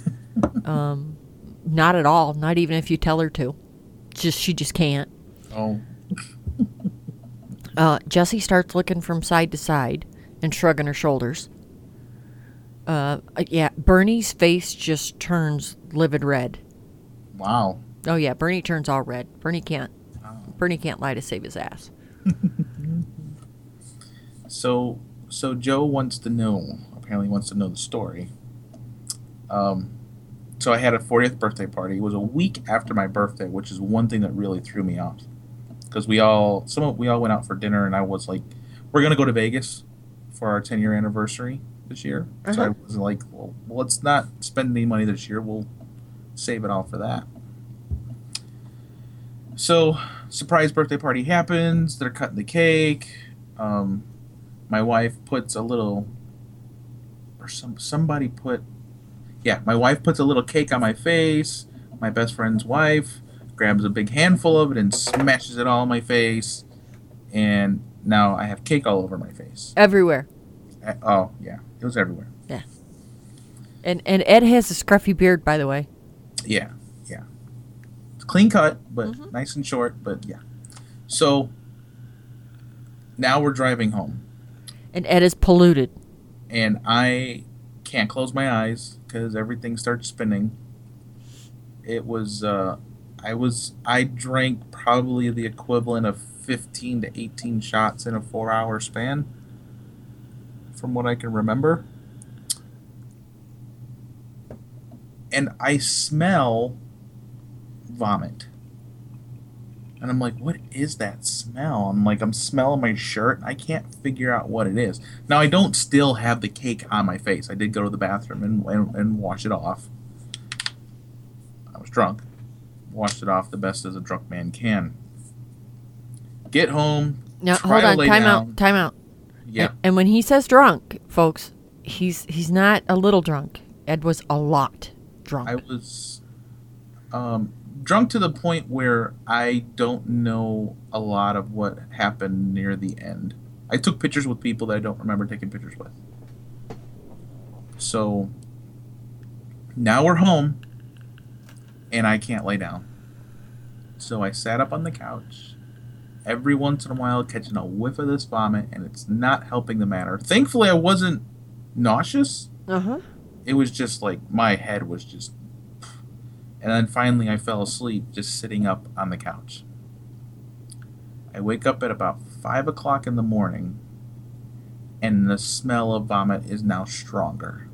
A: um, not at all. Not even if you tell her to. Just she just can't.
B: Oh,
A: Uh, Jessie starts looking from side to side and shrugging her shoulders. Uh, uh, yeah, Bernie's face just turns livid red.
B: wow.
A: Oh yeah, Bernie turns all red. Bernie can't. Bernie can't lie to save his ass.
B: So so Joe wants to know, apparently wants to know the story. Um so I had a 40th birthday party. It was a week after my birthday, which is one thing that really threw me off. Cuz we all some of, we all went out for dinner and I was like we're going to go to Vegas for our 10 year anniversary this year. So I
A: Uh-huh.
B: was like, well, let's not spend any money this year. We'll save it all for that. So, surprise birthday party happens. They're cutting the cake. Um, my wife puts a little, or some somebody put, yeah, my wife puts a little cake on my face. My best friend's wife grabs a big handful of it and smashes it all in my face, and now I have cake all over my face.
A: Everywhere.
B: Uh, Oh yeah, it was everywhere. Yeah.
A: And and Ed has a scruffy beard, by the way.
B: Yeah, yeah. It's clean cut, but
A: Mhm.
B: nice and short. But yeah. So now we're driving home,
A: And Ed is polluted.
B: and I can't close my eyes because everything starts spinning. It was. Uh, I was. I drank probably the equivalent of fifteen to eighteen shots in a four-hour span, from what I can remember. and I smell vomit. And I'm like, what is that smell? I'm like, I'm smelling my shirt. I can't figure out what it is. Now, I don't still have the cake on my face. I did go to the bathroom and, and, and wash it off. I was drunk. Washed it off the best as a drunk man can. Get home.
A: Now
B: try
A: hold
B: to
A: on, time
B: down.
A: out, time out.
B: Yeah.
A: And, and when he says drunk, folks, he's he's not a little drunk. Ed was a lot drunk.
B: I was um, drunk to the point where I don't know a lot of what happened near the end. I took pictures with people that I don't remember taking pictures with. So now we're home and I can't lay down. So I sat up on the couch, every once in a while catching a whiff of this vomit, and it's not helping the matter. Thankfully, I wasn't nauseous
A: uh huh.
B: it was just like my head was just and then finally i fell asleep just sitting up on the couch i wake up at about five o'clock in the morning and the smell of vomit is now stronger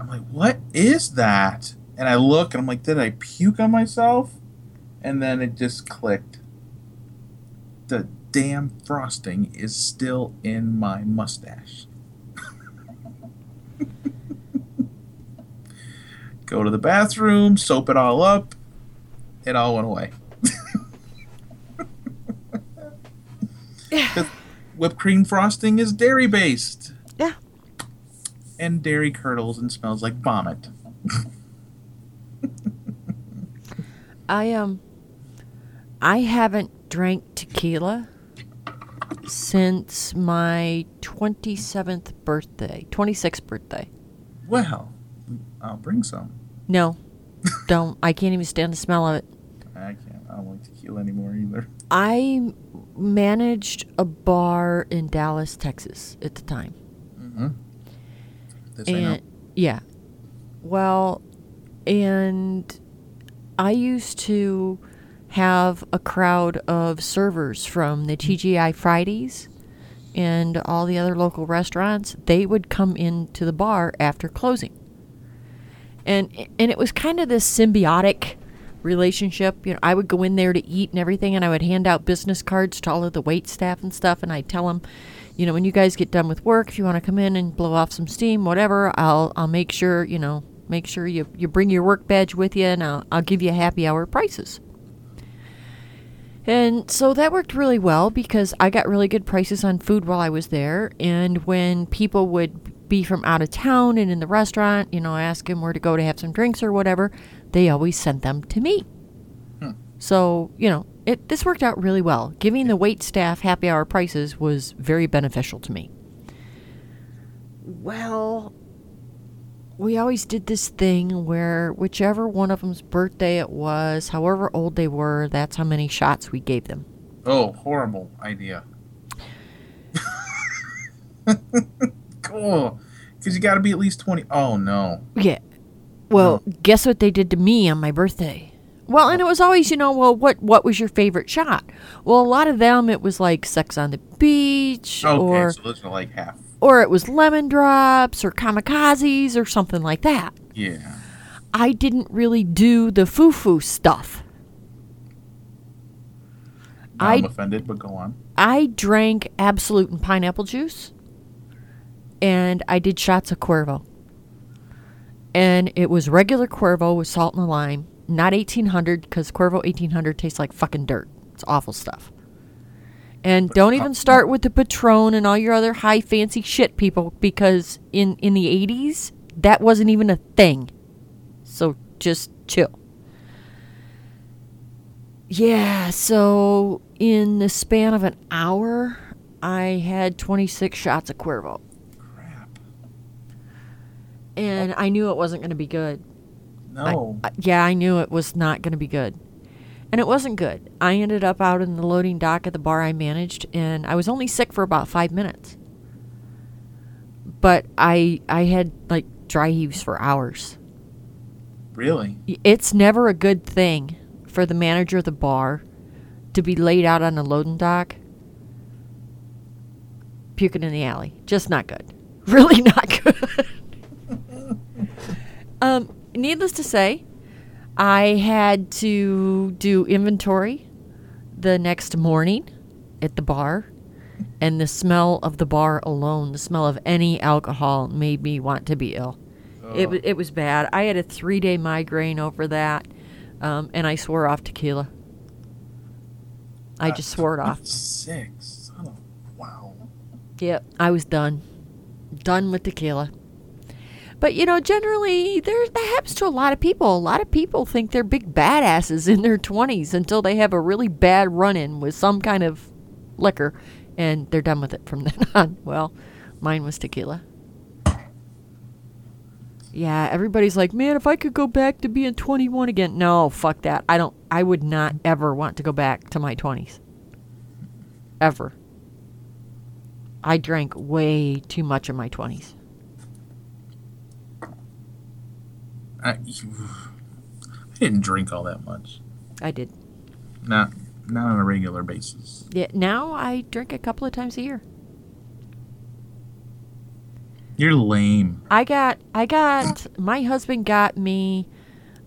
B: i'm like what is that and i look and i'm like did i puke on myself and then it just clicked the damn frosting is still in my mustache go to the bathroom, soap it all up. It all went away. whipped cream frosting is dairy based.
A: Yeah.
B: And dairy curdles and smells like vomit.
A: I um I haven't drank tequila since my 27th birthday, 26th birthday.
B: Well, I'll bring some.
A: No. don't. I can't even stand the smell of it.
B: I can't. I don't like tequila anymore either.
A: I managed a bar in Dallas, Texas at the time.
B: Mm-hmm. This I know.
A: and yeah well and i used to have a crowd of servers from the mm-hmm. tgi fridays and all the other local restaurants. They would come into the bar after closing. And and it was kind of this symbiotic relationship. You know i would go in there to eat and everything and i would hand out business cards to all of the wait staff and stuff and i'd tell them you know when you guys get done with work if you want to come in and blow off some steam whatever i'll i'll make sure you know make sure you you bring your work badge with you and i'll, I'll give you happy hour prices and so that worked really well because I got really good prices on food while I was there. And when people would be from out of town and in the restaurant, you know, ask them where to go to have some drinks or whatever, they always sent them to me.
B: Hmm.
A: So, you know, it this worked out really well. Giving the wait staff happy hour prices was very beneficial to me. Well, we always did this thing where whichever one of them's birthday it was, however old they were, that's how many shots we gave them.
B: Oh, horrible idea. cool. Because you got to be at least 20. Oh, no.
A: Yeah. Well, guess what they did to me on my birthday? Well, and it was always, you know, well, what what was your favorite shot? Well, a lot of them it was like Sex on the Beach,
B: Okay,
A: or
B: so those are like half.
A: Or it was lemon drops, or kamikazes, or something like that.
B: Yeah.
A: I didn't really do the foo foo stuff.
B: I'm
A: I
B: offended, but go on.
A: I drank Absolut and pineapple juice, and I did shots of Cuervo. And it was regular Cuervo with salt and lime, not 1800 because Cuervo 1800 tastes like fucking dirt. It's awful stuff. And don't even start with the Patron and all your other high fancy shit, people, because in in the 80s that wasn't even a thing. So just chill. Yeah, so in the span of an hour, I had 26 shots of Cuervo.
B: Crap.
A: And I knew it wasn't going to be good.
B: No.
A: I- yeah, I knew it was not going to be good. And it wasn't good. I ended up out in the loading dock at the bar I managed, and I was only sick for about five minutes. But I I had like dry heaves for hours.
B: really?
A: It's never a good thing for the manager of the bar to be laid out on the loading dock puking in the alley. Just not good. Really not good. um, needless to say, I had to do inventory the next morning at the bar. And the smell of the bar alone, the smell of any alcohol, made me want to be ill. It, it was bad. I had a three day migraine over that, um, and I swore off tequila. I just swore it off.
B: Six. Wow.
A: Yep, I was done. Done with tequila. But you know, generally, there that happens to a lot of people. A lot of people think they're big badasses in their twenties until they have a really bad run-in with some kind of liquor, and they're done with it from then on. Well, mine was tequila. Yeah, everybody's like, man, if I could go back to being 21 again. No, fuck that. I don't. I would not ever want to go back to my 20s. Ever. I drank way too much in my 20s.
B: I, I didn't drink all that much.
A: I did.
B: Not not on a regular basis.
A: Yeah, now I drink a couple of times a year.
B: You're lame.
A: I got I got my husband got me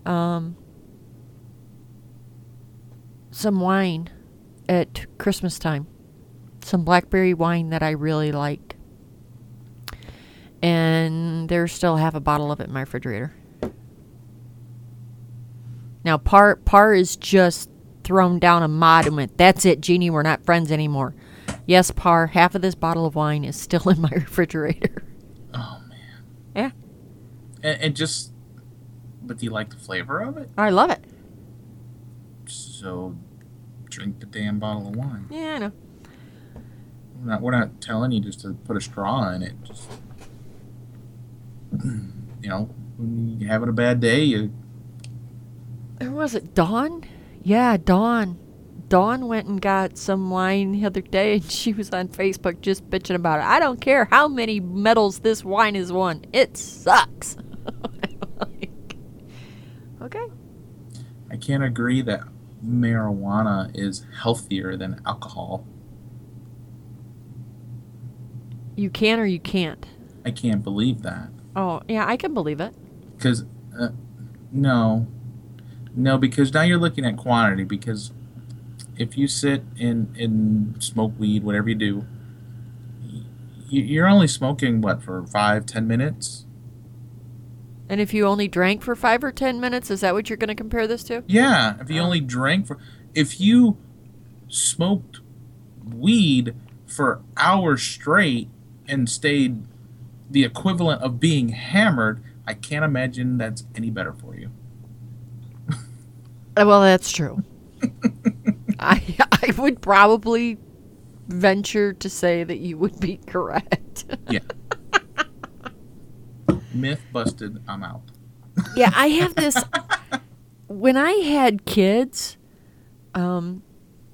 A: um some wine at Christmas time. Some blackberry wine that I really like. And there's still half a bottle of it in my refrigerator. Now par par is just thrown down a mod and went, That's it, Jeannie, we're not friends anymore. Yes, par, half of this bottle of wine is still in my refrigerator.
B: Oh man.
A: Yeah.
B: And, and just, but do you like the flavor of it?
A: I love it.
B: So, drink the damn bottle of wine.
A: Yeah, I know.
B: We're not, we're not telling you just to put a straw in it. Just, you know, when you're having a bad day, you
A: Or was it Dawn? Yeah, Dawn. Dawn went and got some wine the other day, and she was on Facebook just bitching about it. I don't care how many medals this wine has won. It sucks. Like, okay.
B: I can't agree that marijuana is healthier than alcohol.
A: You can or you can't.
B: I can't believe that.
A: Oh, yeah, I can believe it.
B: Because, uh, no. No, because now you're looking at quantity. Because if you sit and, and smoke weed, whatever you do, you're only smoking, what, for five, ten minutes?
A: And if you only drank for five or ten minutes, is that what you're going to compare this to?
B: Yeah, if you
A: Oh.
B: only drank for. If you smoked weed for hours straight and stayed the equivalent of being hammered, I can't imagine that's any better for you.
A: Uh, Well, that's true. I I would probably venture to say that you would be correct.
B: Yeah. Myth busted. I'm out.
A: yeah, I have this. When I had kids, um,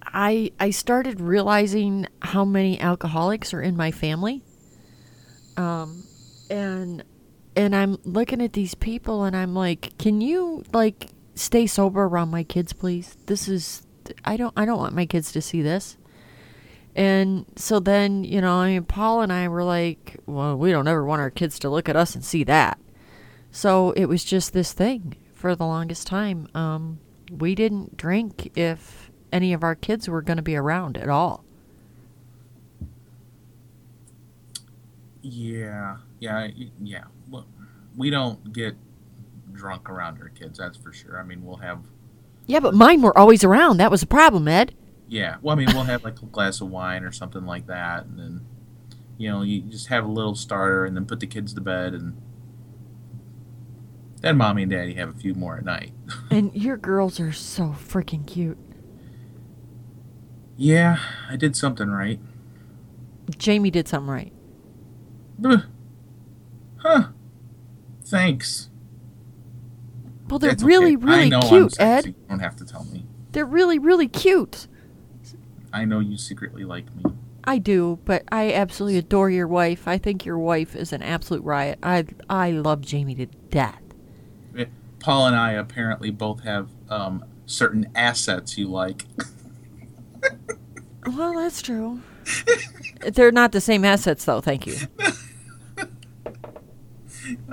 A: I I started realizing how many alcoholics are in my family. Um, and and I'm looking at these people, and I'm like, can you like stay sober around my kids, please? This is I don't I don't want my kids to see this. And so then, you know, I mean, Paul and I were like, well, we don't ever want our kids to look at us and see that. So it was just this thing for the longest time. Um, we didn't drink if any of our kids were going to be around at all.
B: Yeah, yeah, yeah. We don't get drunk around our kids. That's for sure. I mean, we'll have
A: Yeah, but mine were always around. That was the problem, Ed.
B: yeah. Well, I mean, we'll have like a glass of wine or something like that, and then you know, you just have a little starter, and then put the kids to bed, and then mommy and daddy have a few more at night.
A: And your girls are so freaking cute.
B: yeah, I did something right.
A: Jamie did something right.
B: Huh. Thanks.
A: Well, they're
B: It's
A: really,
B: okay. I
A: really cute. Ed.
B: You don't have to tell me.
A: They're really, really cute.
B: I know you secretly like me.
A: I do, but I absolutely adore your wife. I think your wife is an absolute riot. I I love Jamie to death.
B: Paul and I apparently both have um, certain assets you like.
A: Well, that's true. They're not the same assets, though. Thank you.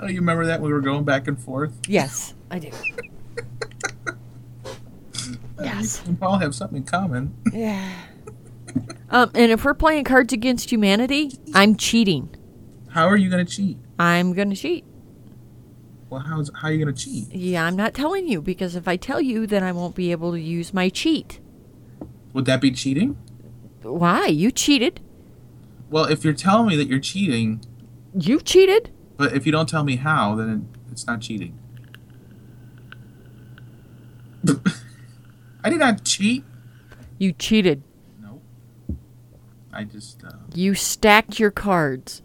B: Oh, you remember that we were going back and forth?
A: Yes, I do. Yes.
B: We all have something in common.
A: Yeah. Um, and if we're playing Cards Against Humanity, I'm cheating.
B: How are you going to cheat?
A: I'm gonna cheat.
B: Well, how's how are you going to cheat?
A: Yeah, I'm not telling you because if I tell you, then I won't be able to use my cheat.
B: Would that be cheating?
A: Why? You cheated.
B: Well, if you're telling me that you're cheating,
A: You cheated.
B: but if you don't tell me how, then it's not cheating. I did not cheat.
A: You cheated.
B: No. I just uh,
A: You stacked your cards.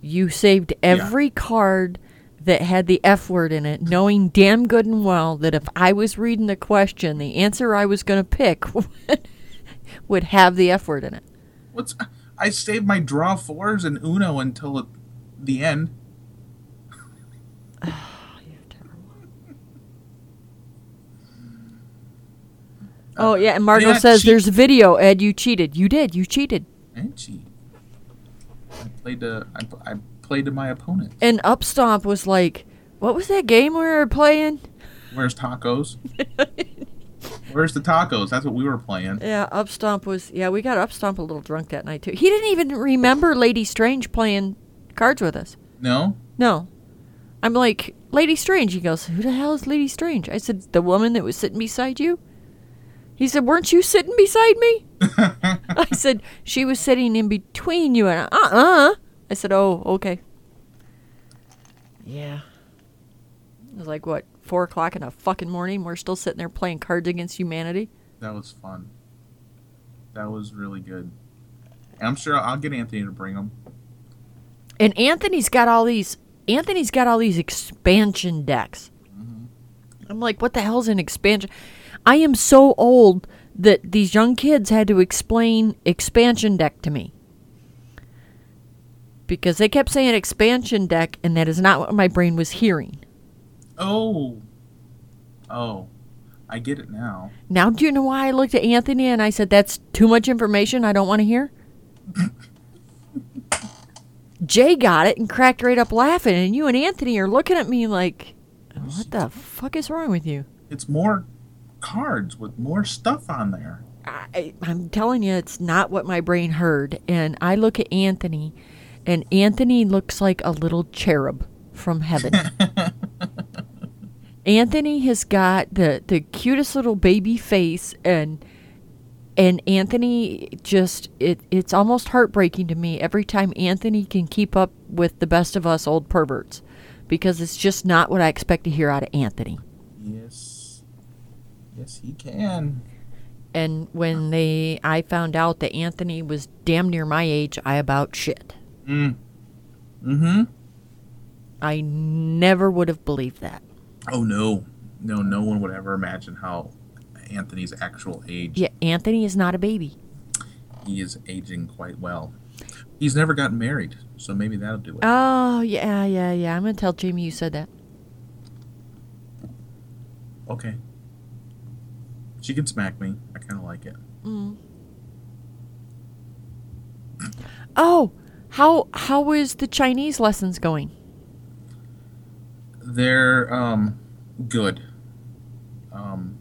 A: You saved every card that had the F word in it, knowing damn good and well that if I was reading the question, the answer I was going to pick would have the F word in it.
B: what's I saved my draw fours and Uno until the end.
A: Oh, yeah, and Margot says
B: cheat.
A: there's a video, Ed. You cheated. You did. You cheated.
B: I didn't cheat. I played to I, I played to my opponent.
A: And Upstomp was like, what was that game we were playing?
B: Where's tacos? Where's the tacos? That's what we were playing.
A: Yeah, Upstomp was. Yeah, we got Upstomp a little drunk that night, too. He didn't even remember Lady Strange playing cards with us.
B: No?
A: No. I'm like, Lady Strange. He goes, Who the hell is Lady Strange? I said, The woman that was sitting beside you? He said, Weren't you sitting beside me? I said, She was sitting in between you and uh uh I said, Oh, okay. Yeah. It was like, what, four o'clock in the fucking morning? We're still sitting there playing Cards Against Humanity?
B: That was fun. That was really good. And I'm sure I'll get Anthony to bring them.
A: And Anthony's got all these. Anthony's got all these expansion decks. I'm like, what the hell's an expansion? I am so old that these young kids had to explain expansion deck to me because they kept saying expansion deck, and that is not what my brain was hearing.
B: Oh. Oh. I get it now.
A: Now, do you know why I looked at Anthony and I said, that's too much information I don't want to hear? Jay got it and cracked right up laughing, and you and Anthony are looking at me like, oh, what the fuck is wrong with you?
B: It's more cards with more stuff on there.
A: I, I'm telling you, it's not what my brain heard. And I look at Anthony, and Anthony looks like a little cherub from heaven. Anthony has got the, the cutest little baby face, and and Anthony just it it's almost heartbreaking to me every time Anthony can keep up with the best of us old perverts, because it's just not what I expect to hear out of Anthony.
B: Yes. Yes, he can.
A: And when they, I found out that Anthony was damn near my age, I about shit.
B: Mm. Mm-hmm.
A: I never would have believed that.
B: Oh no. No, no one would ever imagine how Anthony's actual age.
A: Yeah, Anthony is not a baby.
B: He is aging quite well. He's never gotten married, so maybe that'll do it.
A: Oh yeah, yeah, yeah. I'm gonna tell Jamie you said that.
B: Okay. She can smack me. I kind of like it.
A: Oh, how how is the Chinese lessons going?
B: They're um good. Um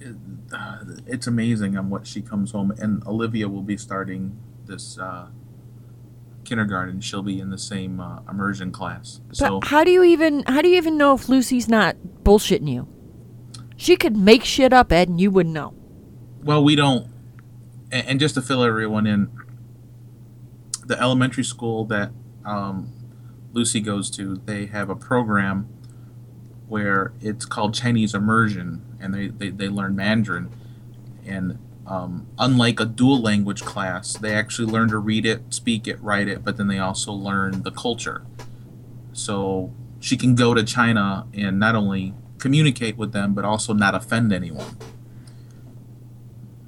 B: it, uh, it's amazing on what she comes home and Olivia will be starting this uh, kindergarten. She'll be in the same uh, immersion class. So
A: how do you even how do you even know if Lucy's not bullshitting you? She could make shit up, Ed, and you wouldn't know.
B: Well, we don't. And, just to fill everyone in, the elementary school that um, Lucy goes to, they have a program where it's called Chinese immersion, and they, they, they learn Mandarin. And um, unlike a dual language class, they actually learn to read it, speak it, write it, but then they also learn the culture. So she can go to China and not only communicate with them, but also not offend anyone.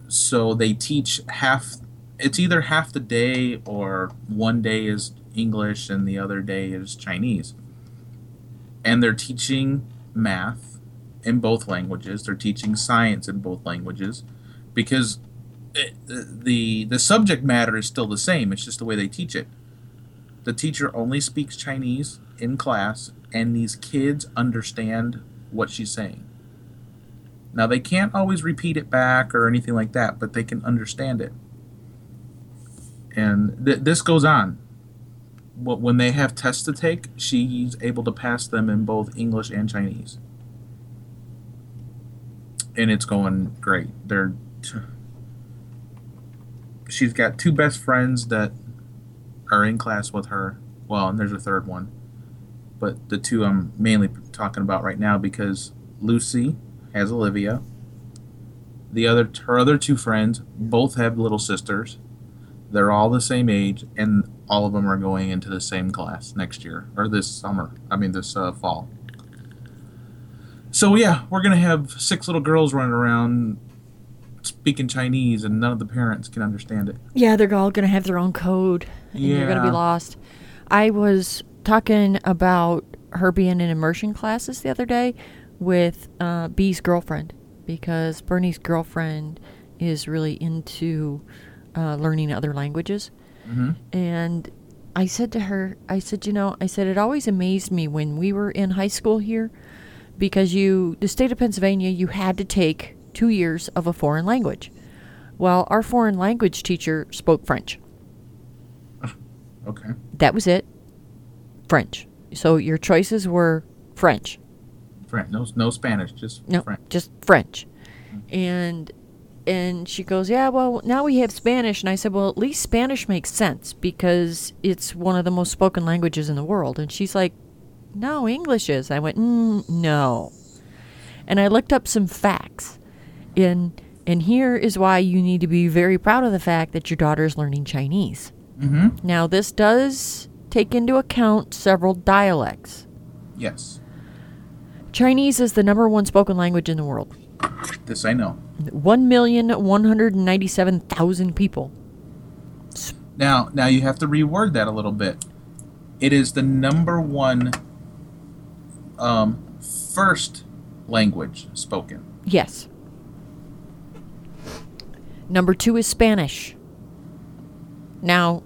B: So they teach half it's either half the day or one day is english and the other day is chinese. And they're teaching math in both languages. They're teaching science in both languages because it, the the subject matter is still the same. It's just the way they teach it. The teacher only speaks chinese in class and these kids understand what she's saying now, they can't always repeat it back or anything like that, but they can understand it. And th- this goes on. When they have tests to take, she's able to pass them in both English and Chinese. And it's going great. They're t- she's got two best friends that are in class with her. Well, and there's a third one. But the two I'm mainly talking about right now because Lucy has Olivia. The other her other two friends both have little sisters. They're all the same age, and all of them are going into the same class next year or this summer. I mean this uh, fall. So yeah, we're gonna have six little girls running around speaking Chinese, and none of the parents can understand it.
A: Yeah, they're all going to have their own code, and you're going to be lost. I was talking about her being in immersion classes the other day with uh, B's girlfriend because Bernie's girlfriend is really into uh, learning other languages.
B: hmm
A: And I said to her, I said, you know, I said, it always amazed me when we were in high school here because you, the state of Pennsylvania, you had to take two years of a foreign language. Well, our foreign language teacher spoke French.
B: Okay.
A: That was it. French. So your choices were French.
B: French. No, no Spanish. Just
A: No,
B: French.
A: just French. And and she goes, "Yeah, well, now we have Spanish." And I said, "Well, at least Spanish makes sense because it's one of the most spoken languages in the world." And she's like, "No, English is." I went, mm, "No." And I looked up some facts. And and here is why you need to be very proud of the fact that your daughter is learning Chinese.
B: Mm-hmm.
A: Now, this does take into account several dialects.
B: Yes.
A: Chinese is the number one spoken language in the world.
B: This I know.
A: 1,197,000 people.
B: Now, now you have to reword that a little bit. It is the number one um, first language spoken.
A: Yes. Number two is Spanish. Now,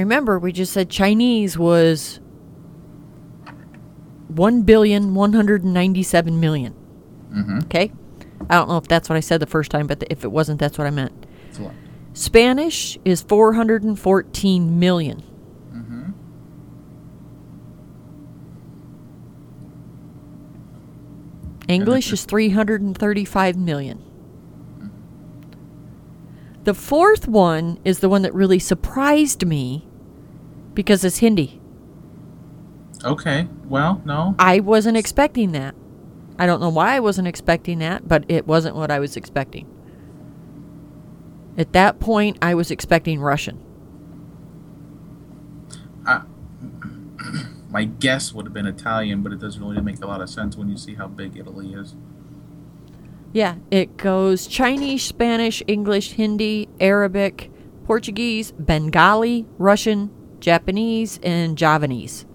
A: remember, we just said Chinese was 1,197 million.
B: Mm-hmm.
A: Okay? I don't know if that's what I said the first time, but if it wasn't, that's what I meant.
B: It's a lot.
A: Spanish is 414 million.
B: Mm-hmm.
A: English is 335 million. The fourth one is the one that really surprised me because it's Hindi.
B: Okay. Well, no.
A: I wasn't expecting that. I don't know why I wasn't expecting that, but it wasn't what I was expecting. At that point, I was expecting Russian.
B: My guess would have been Italian, but it doesn't really make a lot of sense when you see how big Italy is.
A: Yeah, it goes Chinese, Spanish, English, Hindi, Arabic, Portuguese, Bengali, Russian, Japanese, and Javanese.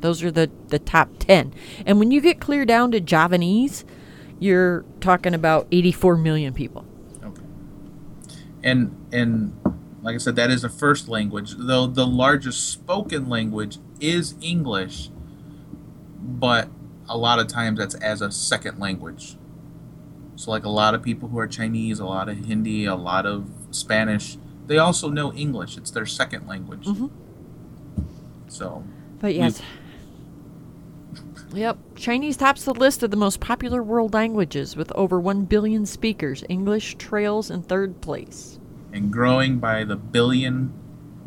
A: Those are the, the top 10. And when you get clear down to Javanese, you're talking about 84 million people.
B: Okay. And and like I said, that is the first language. Though the largest spoken language is English, but a lot of times that's as a second language. So like a lot of people who are Chinese, a lot of Hindi, a lot of Spanish, they also know English. It's their second language.
A: Mhm.
B: So
A: But yes. Yep. Chinese tops the list of the most popular world languages with over 1 billion speakers. English trails in third place.
B: and growing by the billion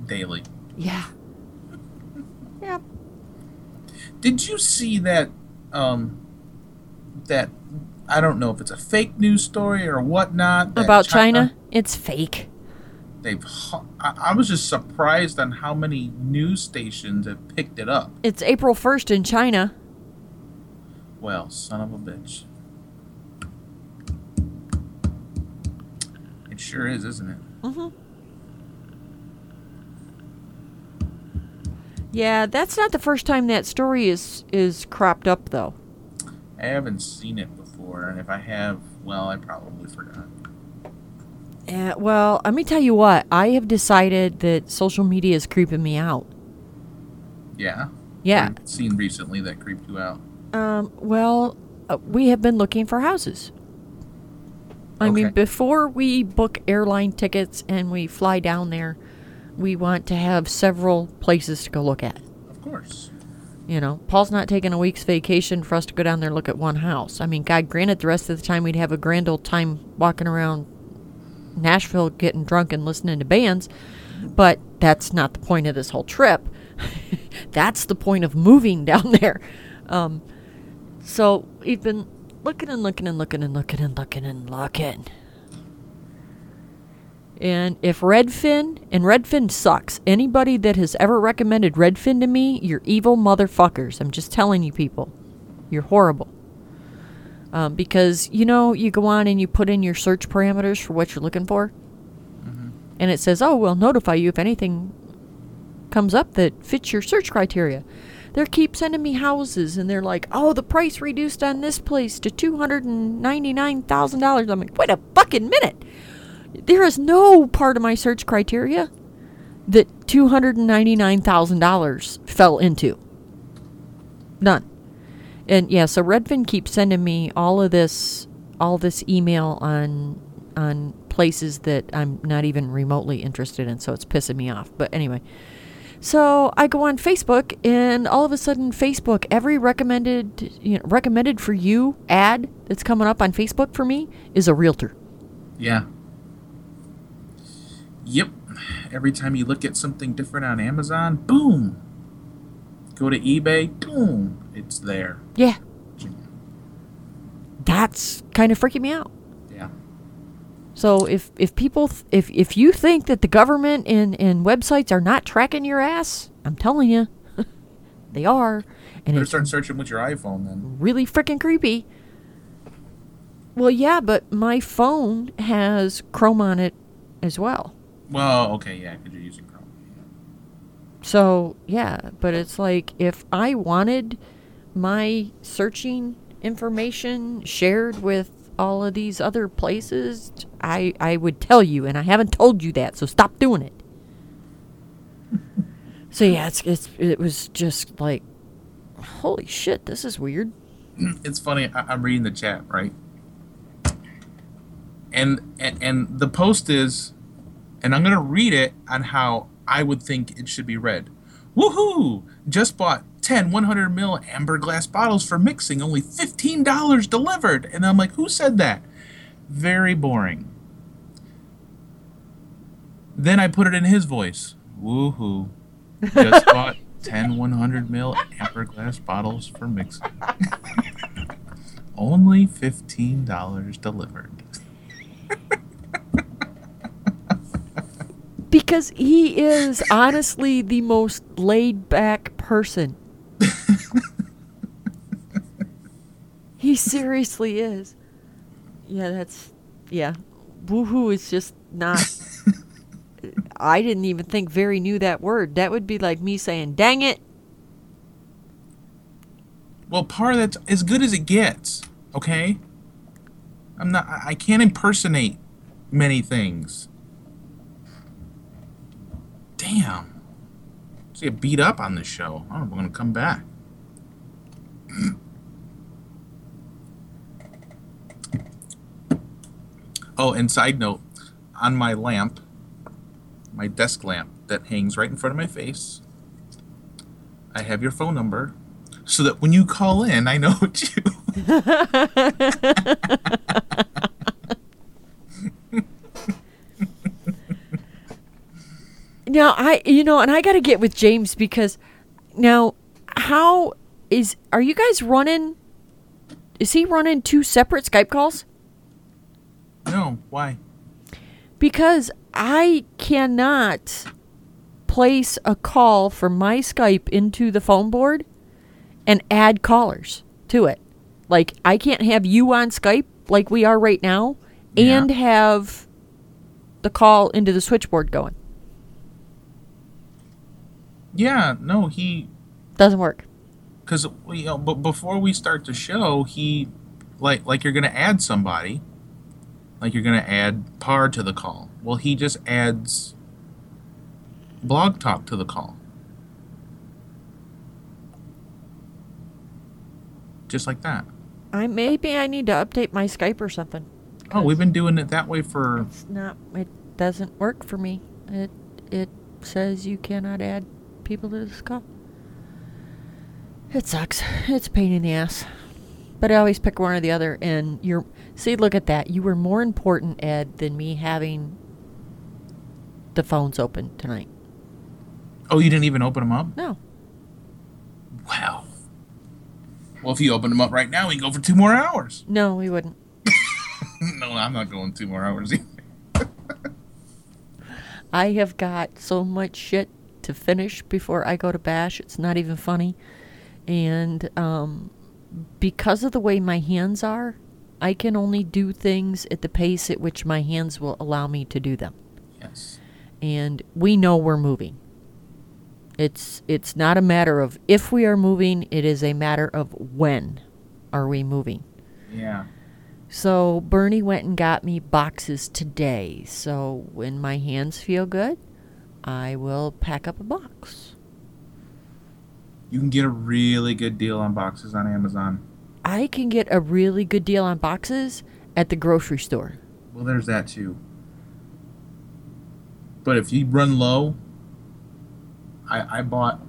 B: daily.
A: Yeah. Yep.
B: Did you see that? Um, that I don't know if it's a fake news story or whatnot.
A: About China, it's fake.
B: They've. I, I was just surprised on how many news stations have picked it up.
A: It's April 1st in China.
B: Well, son of a bitch. It sure is, isn't it?
A: hmm Yeah, that's not the first time that story is is cropped up though.
B: I haven't seen it before, and if I have, well, I probably forgot.
A: Yeah, well, let me tell you what. I have decided that social media is creeping me out.
B: Yeah.
A: Yeah.
B: Have Seen recently that creeped you out.
A: Um, well, uh, we have been looking for houses. I mean, before we book airline tickets and we fly down there, we want to have several places to go look at.
B: Of course.
A: You know, Paul's not taking a week's vacation for us to go down there and look at one house. I mean, God, granted, the rest of the time we'd have a grand old time walking around Nashville getting drunk and listening to bands, but that's not the point of this whole trip. that's the point of moving down there. Um, so we've been looking and looking and looking and looking and looking and looking. And if Redfin, and Redfin sucks. Anybody that has ever recommended Redfin to me, you're evil motherfuckers. I'm just telling you people. You're horrible. Um, because, you know, you go on and you put in your search parameters for what you're looking for. And it says, oh, we'll notify you if anything comes up that fits your search criteria. They keep sending me houses, and they're like, "Oh, the price reduced on this place to two hundred and ninety-nine thousand dollars." I'm like, "Wait a fucking minute! There is no part of my search criteria that two hundred and ninety-nine thousand dollars fell into. None." And yeah, so Redfin keeps sending me all of this, all this email on on places that I'm not even remotely interested in. So it's pissing me off. But anyway. So I go on Facebook, and all of a sudden, Facebook every recommended you know, recommended for you ad that's coming up on Facebook for me is a realtor.
B: Yeah. Yep. Every time you look at something different on Amazon, boom. Go to eBay, boom, it's there.
A: Yeah, that's kind of freaking me out.
B: Yeah.
A: So if if people th- if if you think that the government and and websites are not tracking your ass, I'm telling you, they are, and it's
B: start searching with your iPhone then.
A: really freaking creepy. Well, yeah, but my phone has Chrome on it as well.
B: Well, okay, yeah, because you're using Chrome.
A: So, yeah, but it's like if I wanted my searching information shared with all of these other places, I I would tell you and I haven't told you that. So stop doing it. so yeah, it's, it's it was just like holy shit, this is weird.
B: It's funny. I- I'm reading the chat right, and, and and the post is, and I'm gonna read it on how I would think it should be read. Woohoo! Just bought 10 100 mil amber glass bottles for mixing, only $15 delivered. And I'm like, who said that? Very boring. Then I put it in his voice. Woohoo! Just bought 10 100 mil amber glass bottles for mixing. Only $15 delivered.
A: Because he is honestly the most laid back person. he seriously is. Yeah, that's yeah. Woohoo is just not I didn't even think Very knew that word. That would be like me saying, "Dang it."
B: Well, part of that's as good as it gets, okay? I'm not, I can't impersonate many things. Damn. Get beat up on this show. I don't know I'm going to come back. oh, and side note on my lamp, my desk lamp that hangs right in front of my face. I have your phone number so that when you call in, I know it's you.
A: Now I, you know, and I got to get with James because now, how is are you guys running? Is he running two separate Skype calls?
B: no, why?
A: Because I cannot place a call from my Skype into the phone board and add callers to it. Like I can't have you on Skype like we are right now
B: Yeah.
A: and have the call into the switchboard going.
B: Yeah, no, he
A: Doesn't work.
B: because you know, but before we start the show, he like like you're gonna add somebody, like you're gonna add Par to the call. Well, he just adds Blog Talk to the call, just like that.
A: I maybe I need to update my Skype or something.
B: Oh, we've been doing it that way for
A: It's not. It doesn't work for me. It it says you cannot add people to this call. It sucks. It's a pain in the ass. But I always pick one or the other. And you're see, look at that. You were more important, Ed, than me having the phones open tonight.
B: Oh, you didn't even open them up?
A: No.
B: Wow. Well, if you open them up right now, we can go for two more hours.
A: No, we wouldn't.
B: no, I'm not going two more hours either.
A: I have got so much shit to finish before I go to bash. It's not even funny. And um, because of the way my hands are, I can only do things at the pace at which my hands will allow me to do them.
B: Yes.
A: And we know we're moving. It's it's not a matter of if we are moving, it is a matter of when are we moving.
B: Yeah.
A: So Bernie went and got me boxes today. So when my hands feel good, I will pack up a box.
B: You can get a really good deal on boxes on Amazon.
A: I can get a really good deal on boxes at the grocery store.
B: Well, there's that too. But if you run low, I I bought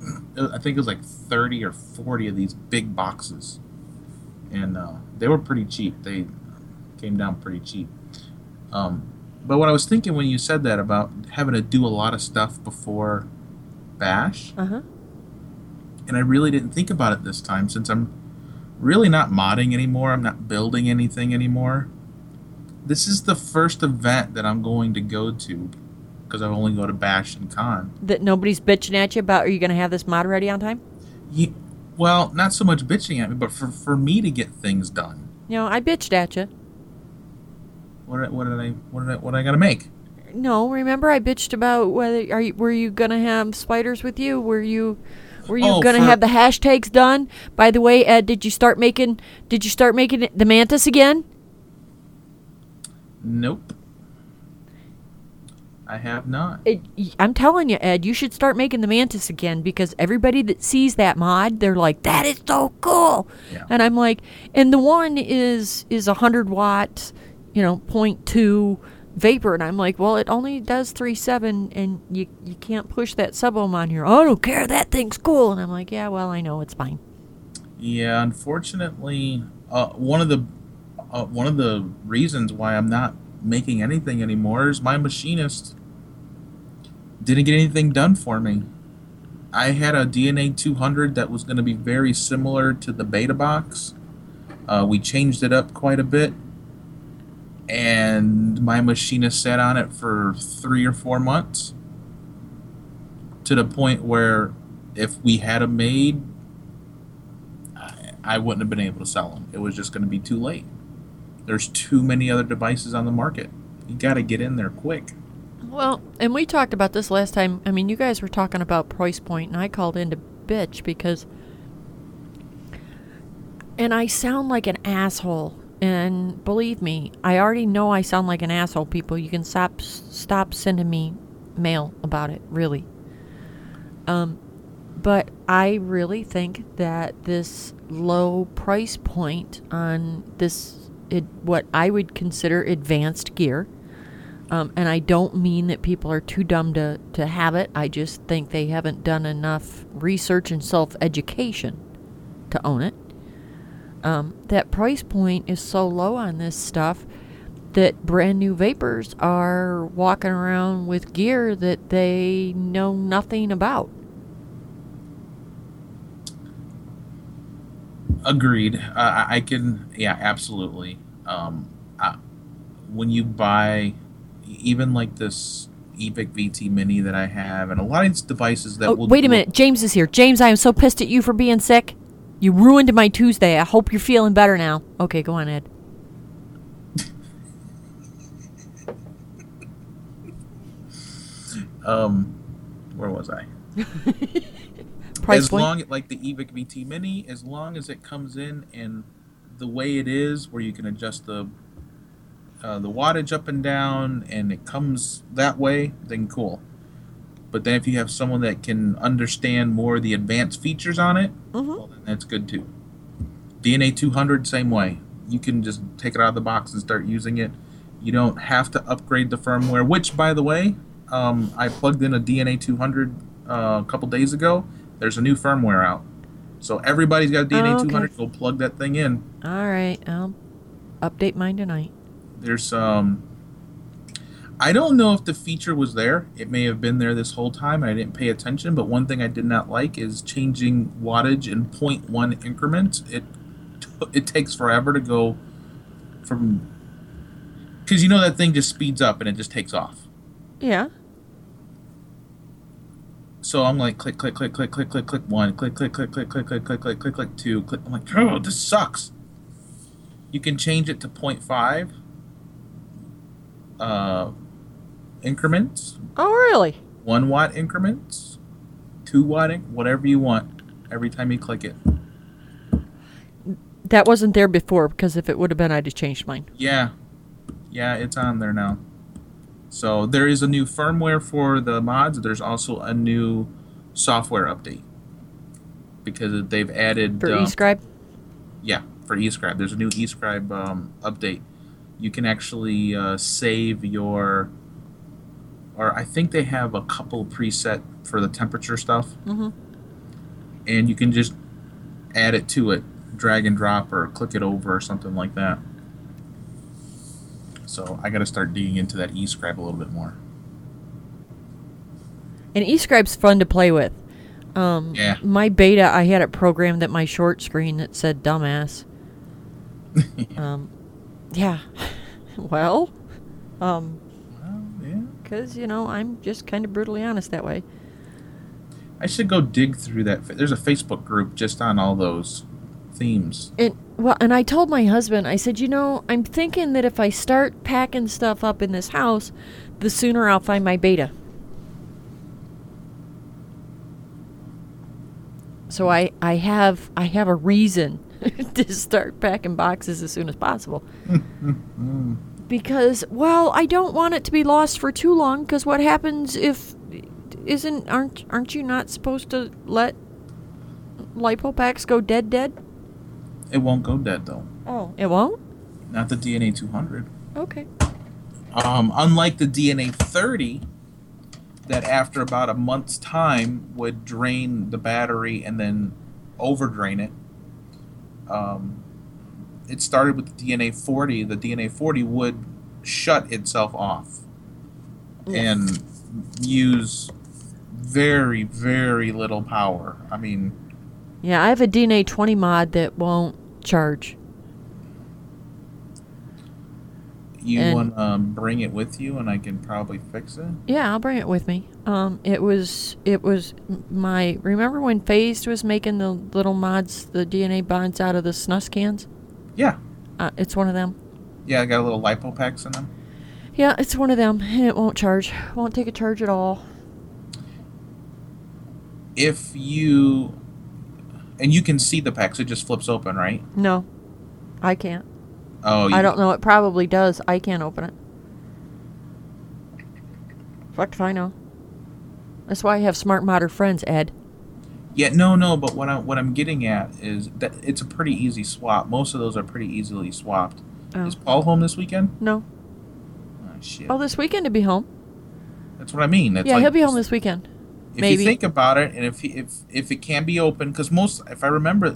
B: I think it was like 30 or 40 of these big boxes. And uh, they were pretty cheap. They came down pretty cheap. Um, but what I was thinking when you said that about having to do a lot of stuff before Bash,
A: Uh huh.
B: and I really didn't think about it this time since I'm really not modding anymore. I'm not building anything anymore. This is the first event that I'm going to go to because I only go to Bash and Con.
A: That nobody's bitching at you about. Are you going to have this mod ready on time?
B: Ye- well, not so much bitching at me, but for, for me to get things done.
A: You know, I bitched at you.
B: What did I, what did I what did I what did I got to make?
A: No, remember I bitched about whether are you, were you gonna have spiders with you? Were you were you
B: Oh,
A: gonna have the hashtags done? By the way, Ed, did you start making did you start making the mantis again?
B: Nope. I have not.
A: It, I'm telling you, Ed, you should start making the mantis again because everybody that sees that mod, they're like, "That is so cool,"
B: Yeah.
A: and I'm like, and the one is is a hundred watt, you know, point two vapor, and I'm like, well, it only does three seven, and you you can't push that sub ohm on here. Oh, I don't care, that thing's cool, and I'm like, yeah, well, I know it's fine.
B: Yeah, unfortunately, uh, one of the uh, one of the reasons why I'm not making anything anymore is my machinist didn't get anything done for me. I had a DNA 200 that was going to be very similar to the Beta box. Uh, we changed it up quite a bit, and my machinist sat on it for three or four months to the point where if we had a made I- I wouldn't have been able to sell them. It was just going to be too late. There's too many other devices on the market. You got to get in there quick.
A: Well, and we talked about this last time. I mean, you guys were talking about price point, and I called in to bitch because. And I sound like an asshole. And believe me, I already know I sound like an asshole, people. You can stop stop sending me mail about it, really. Um, but I really think that this low price point on this, it, what I would consider advanced gear, Um, and I don't mean that people are too dumb to, to have it. I just think they haven't done enough research and self education to own it. Um, that price point is so low on this stuff that brand new vapors are walking around with gear that they know nothing about.
B: Agreed. Uh, I can, yeah, absolutely. Um, I, when you buy, even like this Evic VT Mini that I have, and a lot of these devices that
A: Oh,
B: will
A: wait a minute. James is here. James, I am so pissed at you for being sick. You ruined my Tuesday. I hope you're feeling better now. Okay, go on, Ed.
B: Um, where was I?
A: Price
B: as
A: point.
B: long like the Evic VT Mini, as long as it comes in and the way it is, where you can adjust the uh, the wattage up and down, and it comes that way, then cool. But then if you have someone that can understand more of the advanced features on it,
A: Mhm.
B: well, then that's good too. DNA 200, same way. You can just take it out of the box and start using it. You don't have to upgrade the firmware, which, by the way, um, I plugged in a DNA 200 uh, a couple days ago. There's a new firmware out. So everybody's got a DNA
A: Oh, okay.
B: 200. Go plug that thing in.
A: All right, I'll update mine tonight.
B: There's um I don't know if the feature was there. It may have been there this whole time and I didn't pay attention, but one thing I did not like is changing wattage in 0.1 increments. It it takes forever to go from cuz you know that thing just speeds up and it just takes off.
A: Yeah.
B: So I'm like click click click click click click click 1, click click click click click click click click click click 2, click I'm like, "Oh, this sucks." You can change it to 0.5 uh increments
A: Oh, really?
B: one watt increments, two watt, inc- whatever you want. Every time you click it.
A: That wasn't there before because if it would have been, I'd have changed mine.
B: Yeah, yeah, it's on there now. So there is a new firmware for the mods. There's also a new software update because they've added
A: For
B: um,
A: eScribe?
B: Yeah, for eScribe. There's a new eScribe um, update. You can actually uh, save your, or I think they have a couple preset for the temperature stuff.
A: Mm-hmm.
B: and you can just add it to it, drag and drop, or click it over, or something like that. So I got to start digging into that eScribe a little bit more.
A: And eScribe's fun to play with. Um,
B: Yeah.
A: My beta, I had it programmed at my short screen that said dumbass. um, yeah. well, um. Because, you know, I'm just kind of brutally honest that way.
B: I should go dig through that. There's a Facebook group just on all those themes.
A: And well, and I told my husband, I said, you know, I'm thinking that if I start packing stuff up in this house, the sooner I'll find my beta. So I, I have I have a reason to start packing boxes as soon as possible. Mm-hmm. Because well, I don't want it to be lost for too long. Because what happens if isn't aren't aren't you not supposed to let lipo packs go dead dead?
B: It won't go dead though.
A: Oh, it won't.
B: Not the DNA 200.
A: Okay.
B: Um, unlike the DNA 30, that after about a month's time would drain the battery and then overdrain it. Um, it started with the DNA 40. The DNA 40 would shut itself off and use very, very little power. I mean,
A: Yeah, I have a DNA 20 mod that won't charge.
B: you
A: And-
B: want to um, bring it with you and I can probably fix it.
A: Yeah, I'll bring it with me. Um, it was it was my remember when Phased was making the little mods, the DNA bonds out of the snus cans?
B: Yeah.
A: Uh, it's one of them.
B: Yeah, I got a little lipo packs in them.
A: Yeah, it's one of them, and it won't charge. Won't take a charge at all.
B: if you and you can see the packs, it just flips open, right?
A: No, I can't.
B: Oh,
A: I don't know. It probably does. I can't open it. Fuck if I know. That's why I have smart modder friends, Ed.
B: Yeah, no, no. But what I'm what I'm getting at is that it's a pretty easy swap. Most of those are pretty easily swapped.
A: Oh.
B: Is Paul home this weekend?
A: No.
B: All shit.
A: Oh, this weekend to be home.
B: That's what I mean. It's
A: yeah,
B: like,
A: he'll be home this weekend.
B: If
A: maybe.
B: you think about it, and if he, if if it can be open, because most, if I remember,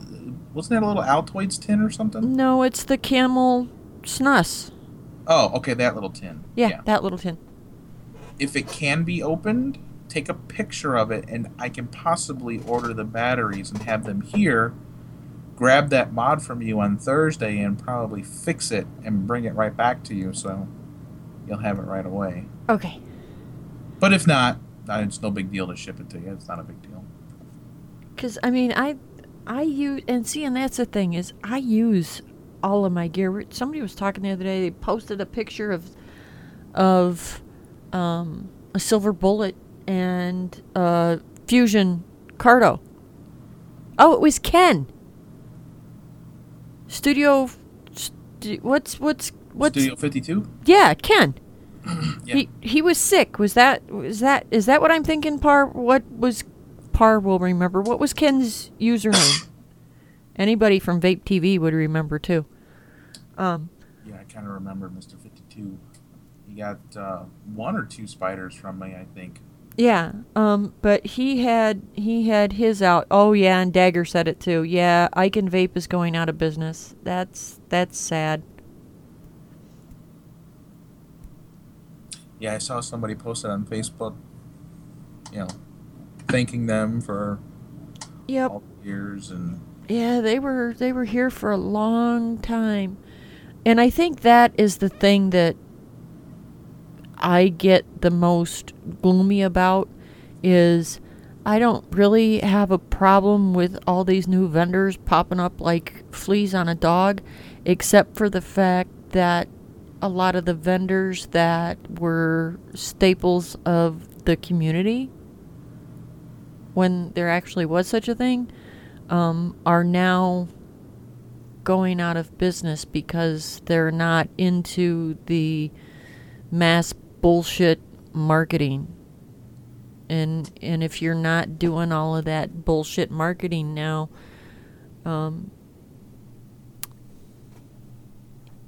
B: wasn't that a little Altoids tin or something?
A: No, it's the camel snus.
B: Oh, okay, that little tin.
A: Yeah, that little tin.
B: If it can be opened, take a picture of it, and I can possibly order the batteries and have them here. Grab that mod from you on Thursday and probably fix it and bring it right back to you, so you'll have it right away.
A: Okay.
B: But if not, it's no big deal to ship it to you. It's not a big deal.
A: Cause I mean, I, I use and see, and that's the thing is, I use all of my gear. Somebody was talking the other day. They posted a picture of, of, um, a silver bullet and uh, fusion cardo. Oh, it was Ken. Studio, st- what's what's what's
B: Studio 52?
A: yeah, Ken.
B: Yeah.
A: He he was sick. Was that was that is that what I'm thinking? Par what was Par will remember. What was Ken's username? Anybody from Vape TV would remember too. Um,
B: Yeah, I kind of remember Mr. 52. He got uh, one or two spiders from me, I think.
A: Yeah. Um, but he had he had his out. Oh yeah, and Dagger said it too. Yeah, Ike and Vape is going out of business. That's that's sad.
B: Yeah, I saw somebody posted on Facebook, you know, thanking them for
A: Yep.
B: all the years and
A: Yeah, they were they were here for a long time. And I think that is the thing that I get the most gloomy about is I don't really have a problem with all these new vendors popping up like fleas on a dog except for the fact that a lot of the vendors that were staples of the community when there actually was such a thing um, are now going out of business because they're not into the mass bullshit marketing. And and if you're not doing all of that bullshit marketing now, um,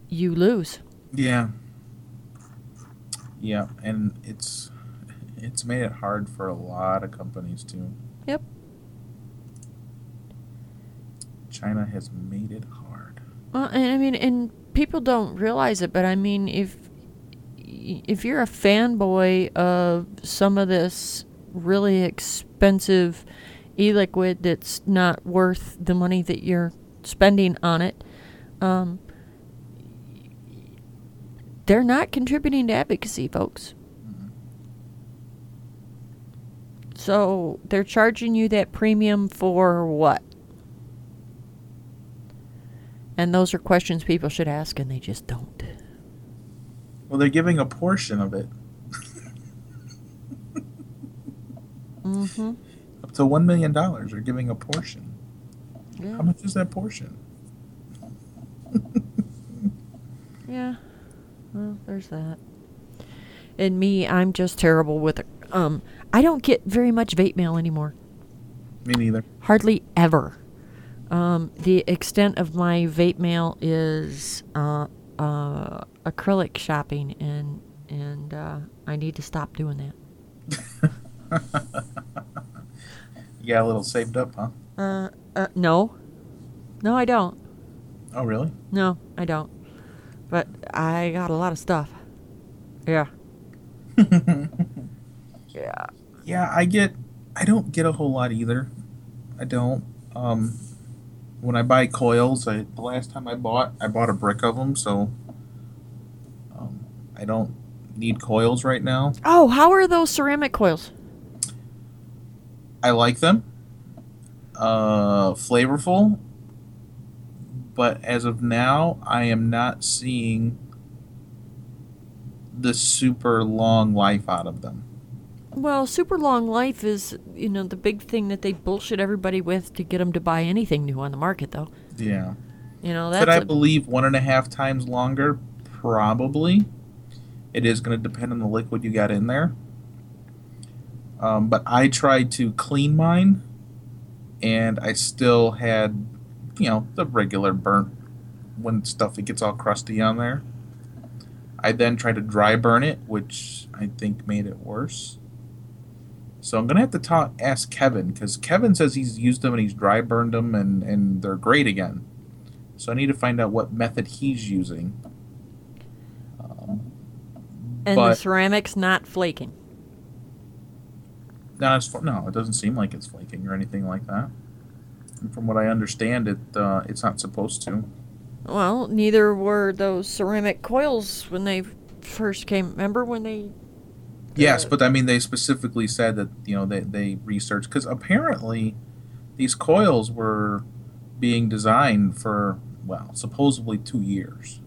A: you lose.
B: yeah, yeah, and it's it's made it hard for a lot of companies too.
A: Yep.
B: China has made it hard.
A: Well, and I mean, and people don't realize it, but I mean, if if you're a fanboy of some of this really expensive e-liquid that's not worth the money that you're spending on it, um, they're not contributing to advocacy, folks. So they're charging you that premium for what? And those are questions people should ask, and they just don't.
B: Well, they're giving a portion of it,
A: Mm-hmm.
B: up to one million dollars. They're giving a portion.
A: Yeah.
B: How much is that portion?
A: Yeah. Well, there's that. And me, I'm just terrible with it. Um, I don't get very much vape mail anymore.
B: Me neither.
A: Hardly ever. Um, the extent of my vape mail is uh, uh, acrylic shopping, and and uh, I need to stop doing that.
B: You got a little saved up, huh?
A: Uh, uh, no, no, I don't.
B: Oh, really?
A: No, I don't. But I got a lot of stuff. Yeah. Yeah.
B: Yeah, I get. I don't get a whole lot either. I don't. Um, when I buy coils, I the last time I bought, I bought a brick of them, so I don't need coils right now.
A: Oh, how are those ceramic coils?
B: I like them. Uh, flavorful. But as of now, I am not seeing the super long life out of them.
A: Well, super long life is, you know, the big thing that they bullshit everybody with to get them to buy anything new on the market, though.
B: Yeah.
A: You know, that's
B: Could I
A: a-
B: believe one and a half times longer? Probably. It is going to depend on the liquid you got in there. Um, but I tried to clean mine, and I still had, you know, the regular burnt when stuff it gets all crusty on there. I then tried to dry burn it, which I think made it worse. So I'm gonna have to talk, ask Kevin because Kevin says he's used them and he's dry burned them and and they're great again. So I need to find out what method he's using.
A: And the ceramic's not flaking.
B: no, no, it doesn't seem like it's flaking or anything like that. And from what I understand, it uh, it's not supposed to.
A: Well, neither were those ceramic coils when they first came. Remember when they?
B: Yes, but I mean, they specifically said that you know they they researched because apparently these coils were being designed for well, supposedly two years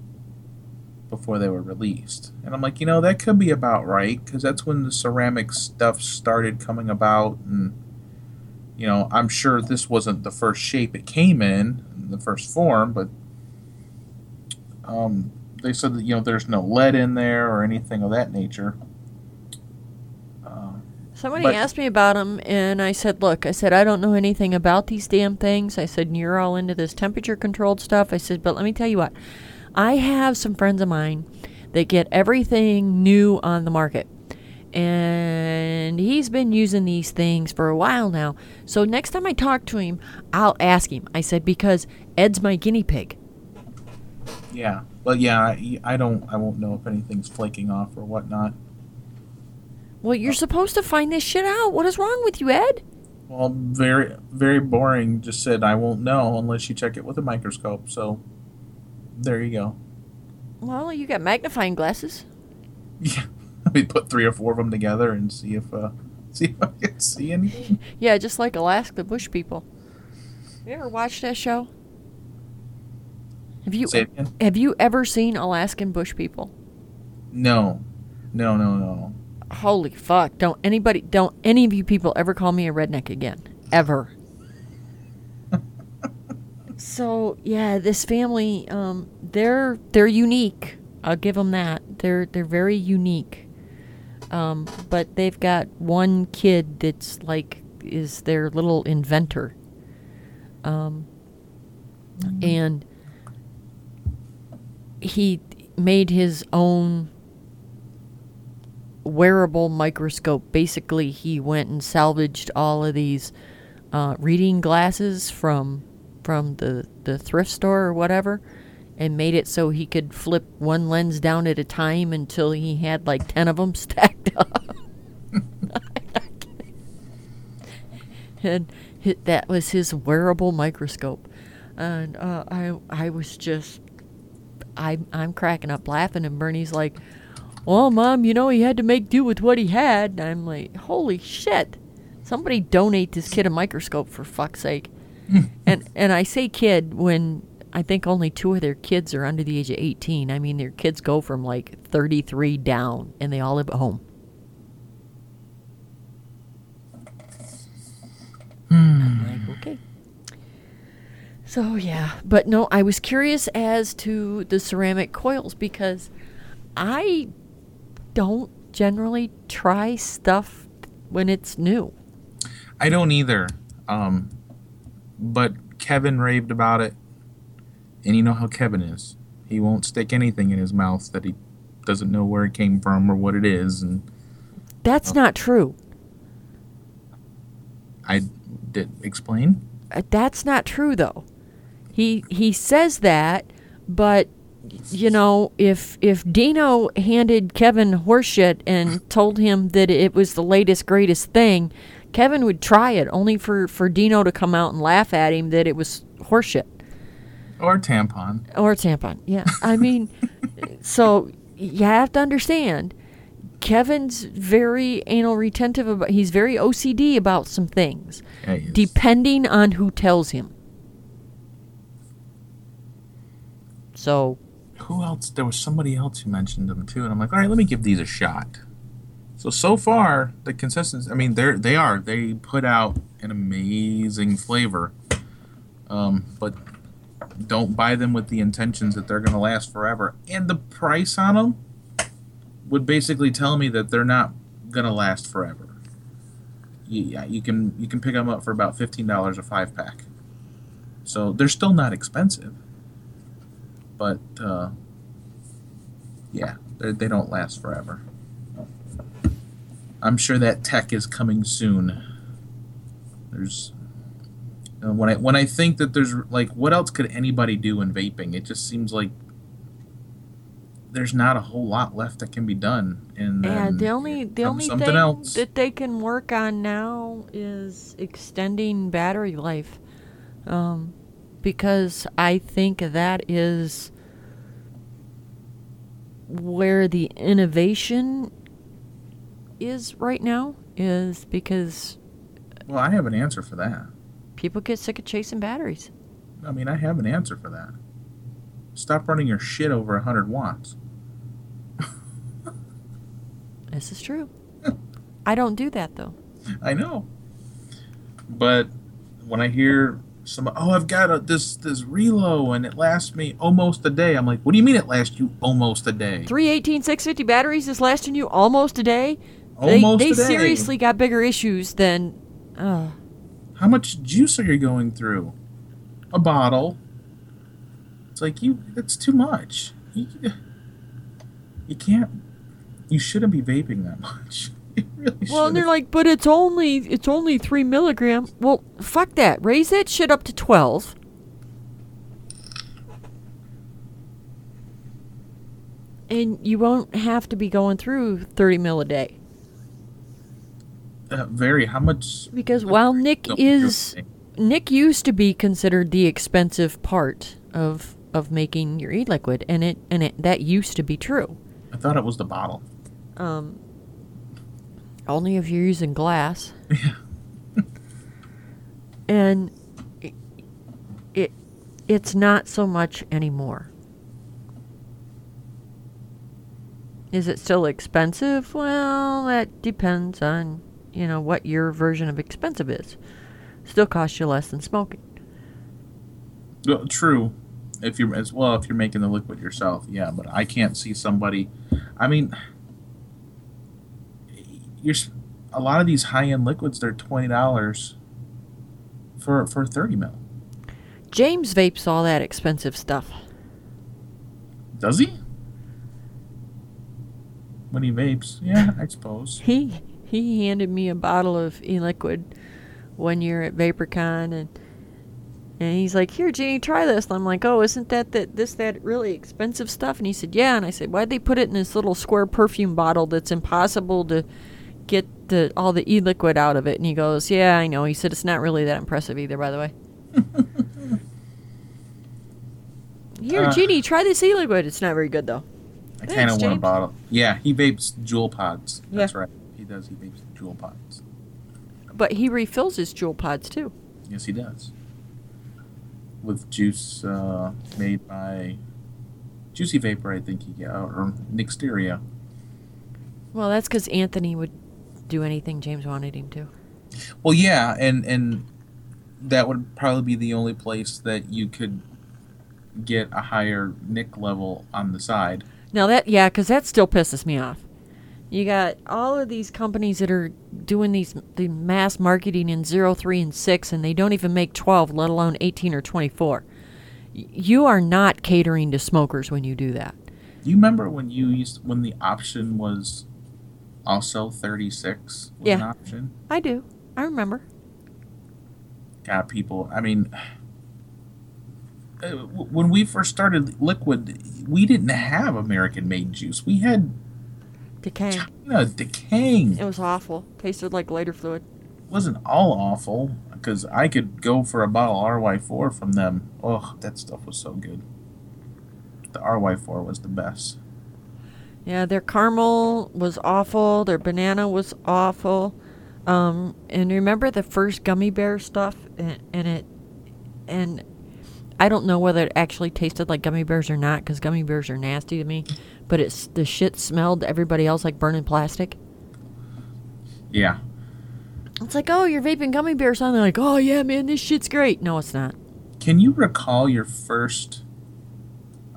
B: before they were released, and I'm like, you know, that could be about right because that's when the ceramic stuff started coming about, and you know, I'm sure this wasn't the first shape it came in, the first form, but um, they said that you know there's no lead in there or anything of that nature. Uh,
A: Somebody
B: But-
A: asked me about them, and I said, "Look, I said I don't know anything about these damn things." I said, "You're all into this temperature-controlled stuff." I said, "But let me tell you what, I have some friends of mine that get everything new on the market." And he's been using these things for a while now. So next time I talk to him, I'll ask him. I said, because Ed's my guinea pig.
B: Yeah, but yeah, I, I don't, I won't know if anything's flaking off or whatnot.
A: Well, you're supposed to find this shit out. What is wrong with you, Ed?
B: Well, very, very boring. Just said I won't know unless you check it with a microscope. So, there you go.
A: Well, you got magnifying glasses.
B: Yeah, we put three or four of them together and see if, uh, see if I can see anything.
A: Yeah, just like Alaska Bush people. You ever watched that show? Have you
B: Say it again.
A: have you ever seen Alaskan Bush people?
B: No, no, no, no.
A: Holy fuck! Don't anybody, don't any of you people ever call me a redneck again, ever. So yeah, this family, um, they're they're unique. I'll give them that. They're they're very unique. Um, but they've got one kid that's like is their little inventor. Um, and he made his own wearable microscope. Basically, he went and salvaged all of these uh, reading glasses from from the the thrift store or whatever, and made it so he could flip one lens down at a time until he had like ten of them stacked up. and that was his wearable microscope, and uh, I I was just I I'm cracking up laughing, and Bernie's like, "Well, mom, you know he had to make do with what he had." And I'm like, "Holy shit! Somebody donate this kid a microscope for fuck's sake!" and and I say kid when I think only two of their kids are under the age of 18. I mean, their kids go from like 33 down, and they all live at home. I'm like, okay. So yeah, but no, I was curious as to the ceramic coils because I don't generally try stuff when it's new.
B: I don't either. Um, but Kevin raved about it, and you know how Kevin is. He won't stick anything in his mouth that he doesn't know where it came from or what it is, and
A: That's not true.
B: I did explain.
A: Uh, That's not true though. He he says that, but you know, if if Dino handed Kevin horseshit and told him that it was the latest greatest thing, Kevin would try it only for for Dino to come out and laugh at him that it was horseshit
B: Or tampon.
A: or tampon. Yeah, I mean, so you have to understand. Kevin's very anal retentive about. He's very OCD about some things,
B: Yeah,
A: depending on who tells him. So
B: who else? There was somebody else who mentioned them too, and I'm like, all right, let me give these a shot. So so far, the consistency. I mean, they're they are they put out an amazing flavor, um, but don't buy them with the intentions that they're going to last forever. And the price on them would basically tell me that they're not going to last forever. Yeah, you can you can pick them up for about fifteen dollars a five pack. So they're still not expensive but uh, Yeah, they they don't last forever. I'm sure that tech is coming soon. There's uh, when I when I think that there's like what else could anybody do in vaping? It just seems like there's not a whole lot left that can be done. And
A: Yeah, the only the only
B: something
A: thing
B: else.
A: that they can work on now is extending battery life, um, because I think that is where the innovation is right now. Is because
B: well, I have an answer for that.
A: people get sick of chasing batteries.
B: I mean, I have an answer for that. Stop running your shit over 100 watts.
A: This is true. I don't do that though.
B: I know. But when I hear some, oh, I've got a, this this Reuleaux and it lasts me almost a day. I'm like, what do you mean it lasts you almost a day?
A: 318 650 batteries is lasting you almost a day.
B: Almost
A: they, they seriously got bigger issues than. Uh,
B: How much juice are you going through? A bottle. It's like you. It's too much. You, you can't. You shouldn't be vaping that much. Really
A: well, and they're like, but it's only it's only three milligram. Well, fuck that. Raise that shit up to twelve. And you won't have to be going through thirty mil a day
B: uh, very. How much?
A: because while Nick is. Nick used to be considered the expensive part of of making your e-liquid, and it and it that used to be true.
B: I thought it was the bottle.
A: Um, only if you're using glass.
B: Yeah.
A: and it, it it's not so much anymore. Is it still expensive? Well, that depends on, you know, what your version of expensive is. Still costs you less than smoking.
B: Well, true. If you're as well, if you're making the liquid yourself, yeah. But I can't see somebody. I mean, you're a lot of these high end liquids. They're twenty dollars for for thirty mil.
A: James vapes all that expensive stuff.
B: Does he? When he vapes, yeah, I suppose.
A: He he handed me a bottle of e-liquid one year at VaporCon, and and he's like, "Here, Jeannie, try this." And I'm like, "Oh, isn't that that this that really expensive stuff?" And he said, "Yeah." And I said, "Why'd they put it in this little square perfume bottle that's impossible to get the all the e-liquid out of it?" And he goes, "Yeah, I know." He said, "It's not really that impressive either, by the way." Here,
B: Uh.
A: Jeannie, try this e-liquid. It's not very good though.
B: I kind of want a bottle. Yeah, he vapes JUUL pods. That's
A: Yeah.
B: right. Does. He vapes JUUL pods.
A: But he refills his JUUL pods too.
B: Yes, he does. With juice uh, made by Juicy Vapor, I think he got, or Nixteria.
A: Well, that's because Anthony would do anything James wanted him to.
B: Well, yeah, and and that would probably be the only place that you could get a higher nick level on the side.
A: Now that yeah, because that still pisses me off. You got all of these companies that are doing these the mass marketing in zero, three, and six, and they don't even make twelve, let alone eighteen or twenty-four. You are not catering to smokers when you do that.
B: Do you remember when you used when the option was also thirty six was an
A: Yeah.
B: option?
A: I do. I remember.
B: got people. I mean, uh, when we first started Liquid, we didn't have American made juice. We had
A: Dekang.
B: China Dekang.
A: It was awful. Tasted like lighter fluid.
B: It wasn't all awful because I could go for a bottle of RY4 from them. Oh, that stuff was so good. The RY4 was the best.
A: Yeah, their caramel was awful. Their banana was awful. Um, and remember the first gummy bear stuff, and, and it, and I don't know whether it actually tasted like gummy bears or not, because gummy bears are nasty to me. But it's the shit smelled to everybody else like burning plastic.
B: Yeah.
A: It's like, oh, you're vaping gummy bears, and they're like, oh yeah, man, this shit's great. No, it's not.
B: Can you recall your first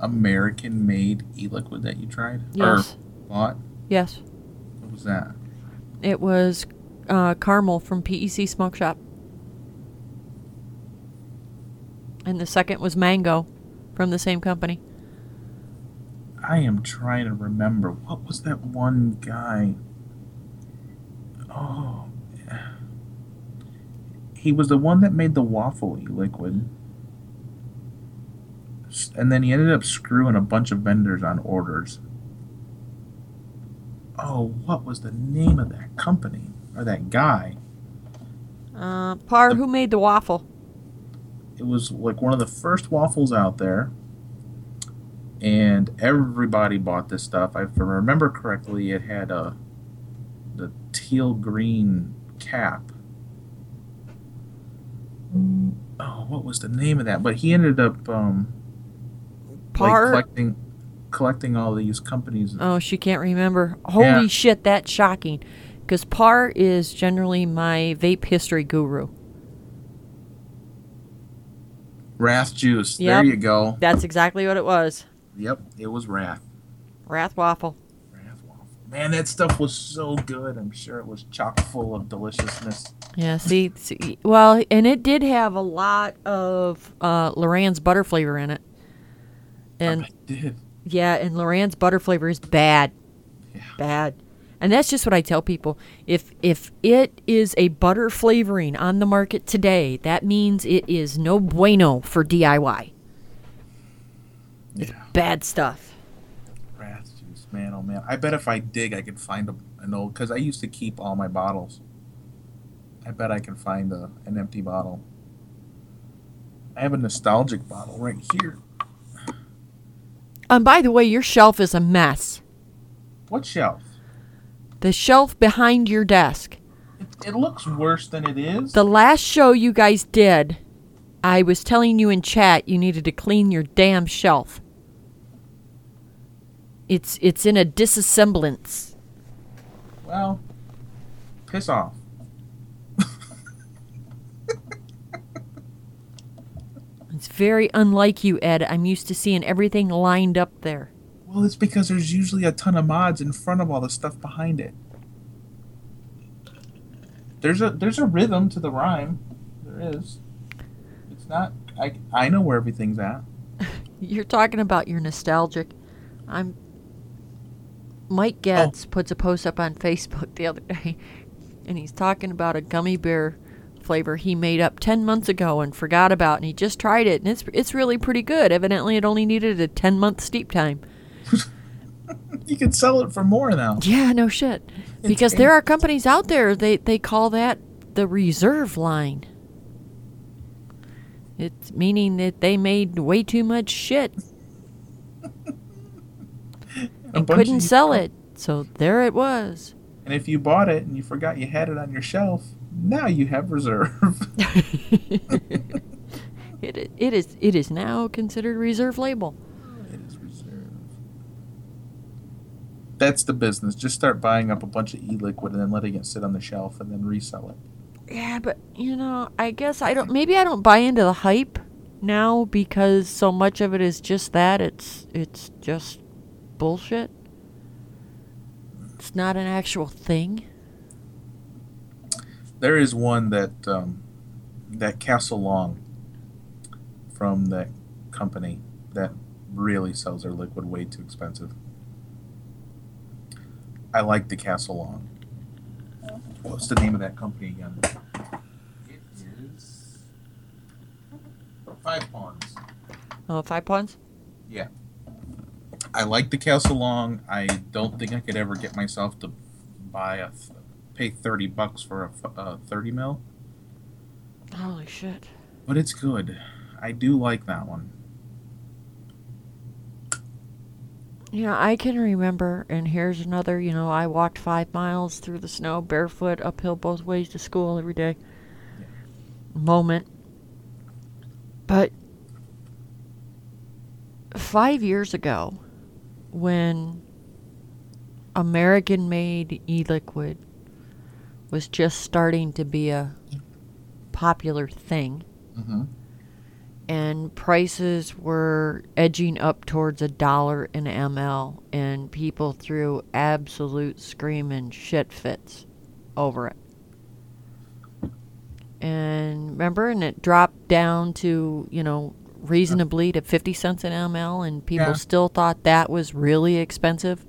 B: American made e liquid that you tried?
A: Yes.
B: Or bought?
A: Yes,
B: What was that?
A: it was uh, caramel from PEC Smoke Shop, and the second was mango from the same company.
B: I am trying to remember. What was that one guy? Oh. He was the one that made the waffle liquid. And then he ended up screwing a bunch of vendors on orders. Oh, what was the name of that company? Or that guy?
A: Uh, Par, who made the waffle?
B: It was like one of the first waffles out there and everybody bought this stuff if i remember correctly it had a the teal green cap oh what was the name of that but he ended up um like collecting collecting all these companies
A: oh, she can't remember. Holy
B: Yeah.
A: shit, that's shocking. Because Par is generally my vape history guru.
B: Wrath juice
A: Yep.
B: there you go
A: That's exactly what it was.
B: yep it was wrath
A: Wrath waffle.
B: wrath waffle man that stuff was so good i'm sure it was chock full of deliciousness
A: Yeah, see, see, well, and it did have a lot of uh, LorAnn's butter flavor in it. And
B: I did.
A: yeah, and LorAnn's butter flavor is bad.
B: Yeah.
A: Bad. And that's just what I tell people. If if it is a butter flavoring on the market today, that means it is no bueno for DIY.
B: Yeah.
A: Bad stuff.
B: Wrath juice, man, oh man. I bet if I dig, I can find a, an old. Because I used to keep all my bottles. I bet I can find a, an empty bottle. I have a nostalgic bottle right here.
A: And by the way, your shelf is a mess.
B: What shelf?
A: The shelf behind your desk.
B: It, it looks worse than it is.
A: The last show you guys did, I was telling you in chat you needed to clean your damn shelf. It's it's in a disassemblance.
B: well, piss off.
A: It's very unlike you, Ed. I'm used to seeing everything lined up there.
B: Well, it's because there's usually a ton of mods in front of all the stuff behind it. There's a there's a rhythm to the rhyme. There is. It's not. I I know where everything's at.
A: You're talking about your nostalgic. I'm. Mike oh. Getz puts a post up on Facebook the other day, and he's talking about a gummy bear flavor he made up ten months ago and forgot about, and he just tried it, and it's it's really pretty good. Evidently, it only needed a ten month steep time.
B: You can sell it for more now.
A: Yeah, no shit. Because there are companies out there they they call that the reserve line. It's meaning that they made way too much shit and couldn't sell it. So there it was.
B: And if you bought it and you forgot you had it on your shelf, now you have reserve.
A: It it is it is now considered reserve label.
B: it is reserve. That's the business. Just start buying up a bunch of e-liquid and then letting it sit on the shelf and then resell it.
A: Yeah, but you know, I guess I don't. Maybe I don't buy into the hype now because so much of it is just that. It's it's just bullshit. It's not an actual thing.
B: There is one that um, that Castle Long from that company that really sells their liquid way too expensive. I like the Castle Long. What's the name of that company again? It is Five Pawns.
A: Oh, five pawns. Yeah.
B: I like the Castle Long. I don't think I could ever get myself to buy a th- pay thirty bucks for a f- uh, thirty mil.
A: Holy shit!
B: But it's good. I do like that one.
A: You know, I can remember, and here's another. You know, I walked five miles through the snow barefoot, uphill both ways to school every day. Moment. But five years ago, when American made e liquid was just starting to be a popular thing,
B: Mm-hmm.
A: And prices were edging up towards a dollar an ml, and people threw absolute screaming shit fits over it. And remember, and it dropped down to, you know, reasonably to 50 cents an ml and people
B: Yeah.
A: still thought that was really expensive.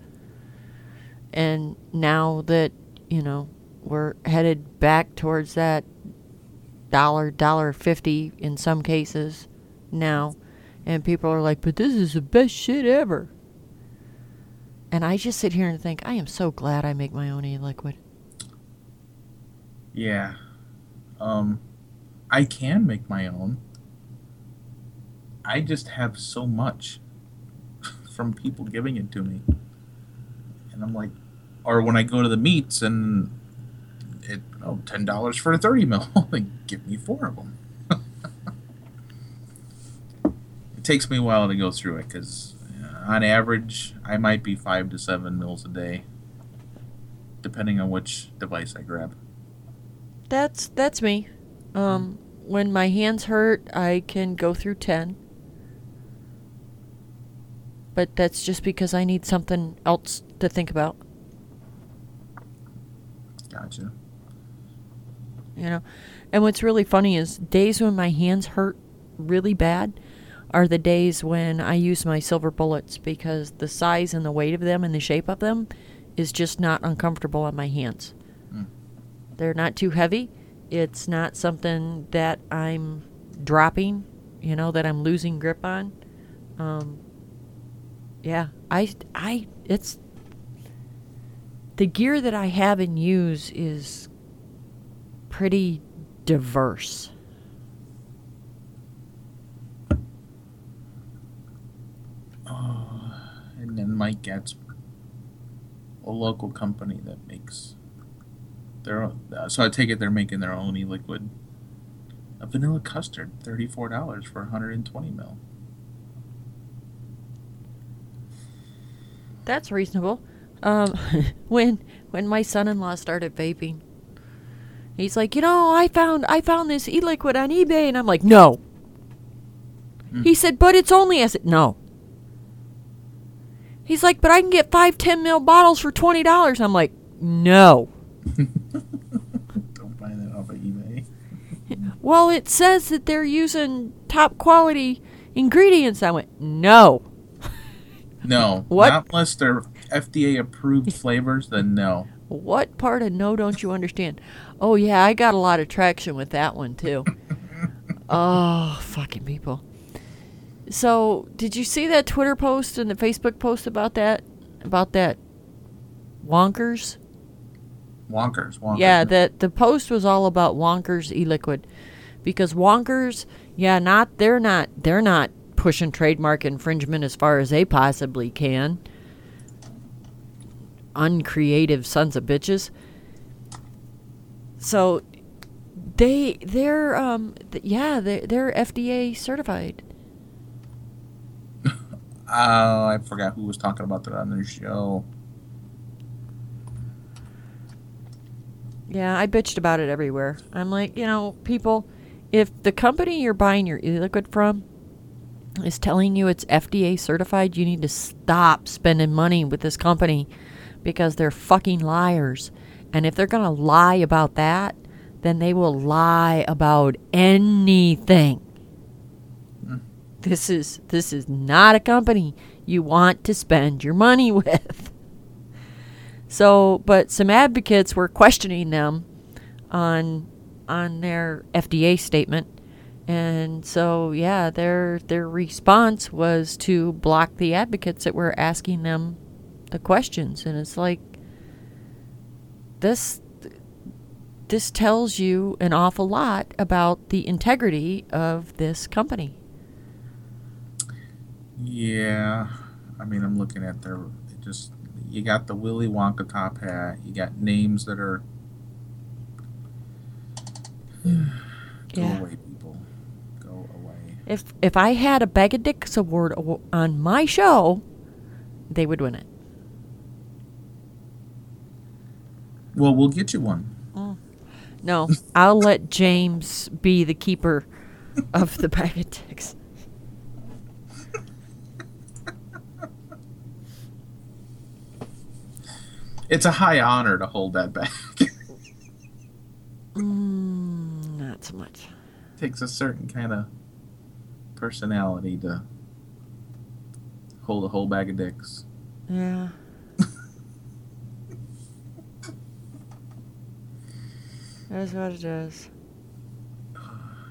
A: And now that, you know, we're headed back towards that dollar, dollar 50 in some cases now and people are like, "But this is the best shit ever." And I just sit here and think, I am so glad I make my own e-liquid.
B: Yeah. Um, I can make my own. I just have so much from people giving it to me. And I'm like, or when I go to the meets and it, oh, $10 for a 30 mil. like, give me four of them. it takes me a while to go through it because on average, I might be five to seven mils a day, depending on which device I grab.
A: That's that's me. Um, when my hands hurt, I can go through ten. But that's just because I need something else to think about.
B: Gotcha.
A: You know, and what's really funny is days when my hands hurt really bad are the days when I use my silver bullets because the size and the weight of them and the shape of them is just not uncomfortable on my hands.
B: Mm.
A: They're not too heavy. It's not something that I'm dropping, you know, that I'm losing grip on. Um, yeah, I, I, it's the gear that I have and use is pretty diverse.
B: And then Mike gets a local company that makes their own. Uh, so I take it they're making their own e-liquid. A vanilla custard, thirty-four dollars for 120 mil.
A: That's reasonable. Um, when when my son-in-law started vaping, he's like, you know, I found I found this e-liquid on eBay, and I'm like, no.
B: Hmm.
A: He said, but it's only as it no. He's like, but I can get five 10 mil bottles for twenty dollars. I'm like, no.
B: Don't buy that off of eBay.
A: Well, it says that they're using top quality ingredients. I went, no.
B: No,
A: What?
B: not unless they're FDA approved flavors. Then no.
A: What part of no don't you understand? Oh yeah, I got a lot of traction with that one too. oh, fucking people. So, did you see that Twitter post and the Facebook post about that? About that Wonkers?
B: Wonkers, wonkers.
A: Yeah, that the post was all about Wonkers e-liquid because Wonkers, yeah, not they're not they're not pushing trademark infringement as far as they possibly can. Uncreative sons of bitches. So they they're um th- yeah, they they're FDA certified.
B: Oh, I forgot who was talking about that on their show.
A: Yeah, I bitched about it everywhere. I'm like, you know, people, if the company you're buying your e-liquid from is telling you it's FDA certified, you need to stop spending money with this company because they're fucking liars. And if they're going to lie about that, then they will lie about anything. Hmm. This is this is not a company you want to spend your money with. So, but some advocates were questioning them on on their FDA statement. And so, yeah, their their response was to block the advocates that were asking them the questions. And it's like this this tells you an awful lot about the integrity of this company.
B: Yeah, I mean, I'm looking at their it just. You got the Willy Wonka top hat. You got names that are. Go
A: Yeah.
B: away, people. Go away.
A: If if I had a Bag of Dicks award on my show, they would win it.
B: Well, we'll get you one.
A: No, I'll let James be the keeper of the Bag of Dicks.
B: It's a high honor to hold that bag.
A: Mm, not so much.
B: takes a certain kind of personality to hold a whole bag of dicks.
A: Yeah. That's what it is.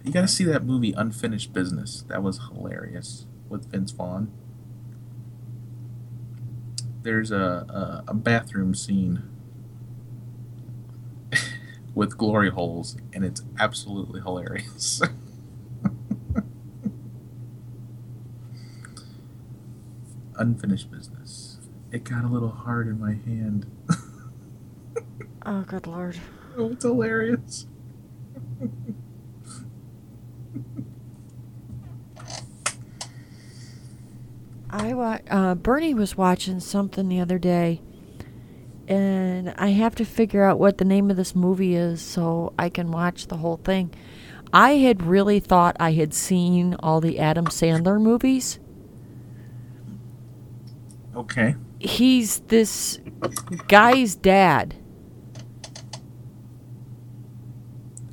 B: You gotta see that movie Unfinished Business. That was hilarious with Vince Vaughn. There's a, a, a bathroom scene with glory holes, and it's absolutely hilarious. Unfinished Business. It got a little hard in my hand.
A: Oh, good lord.
B: Oh, it's hilarious.
A: I wa- uh, Bernie was watching something the other day, and I have to figure out what the name of this movie is so I can watch the whole thing. I had really thought I had seen all the Adam Sandler movies.
B: Okay.
A: He's this guy's dad.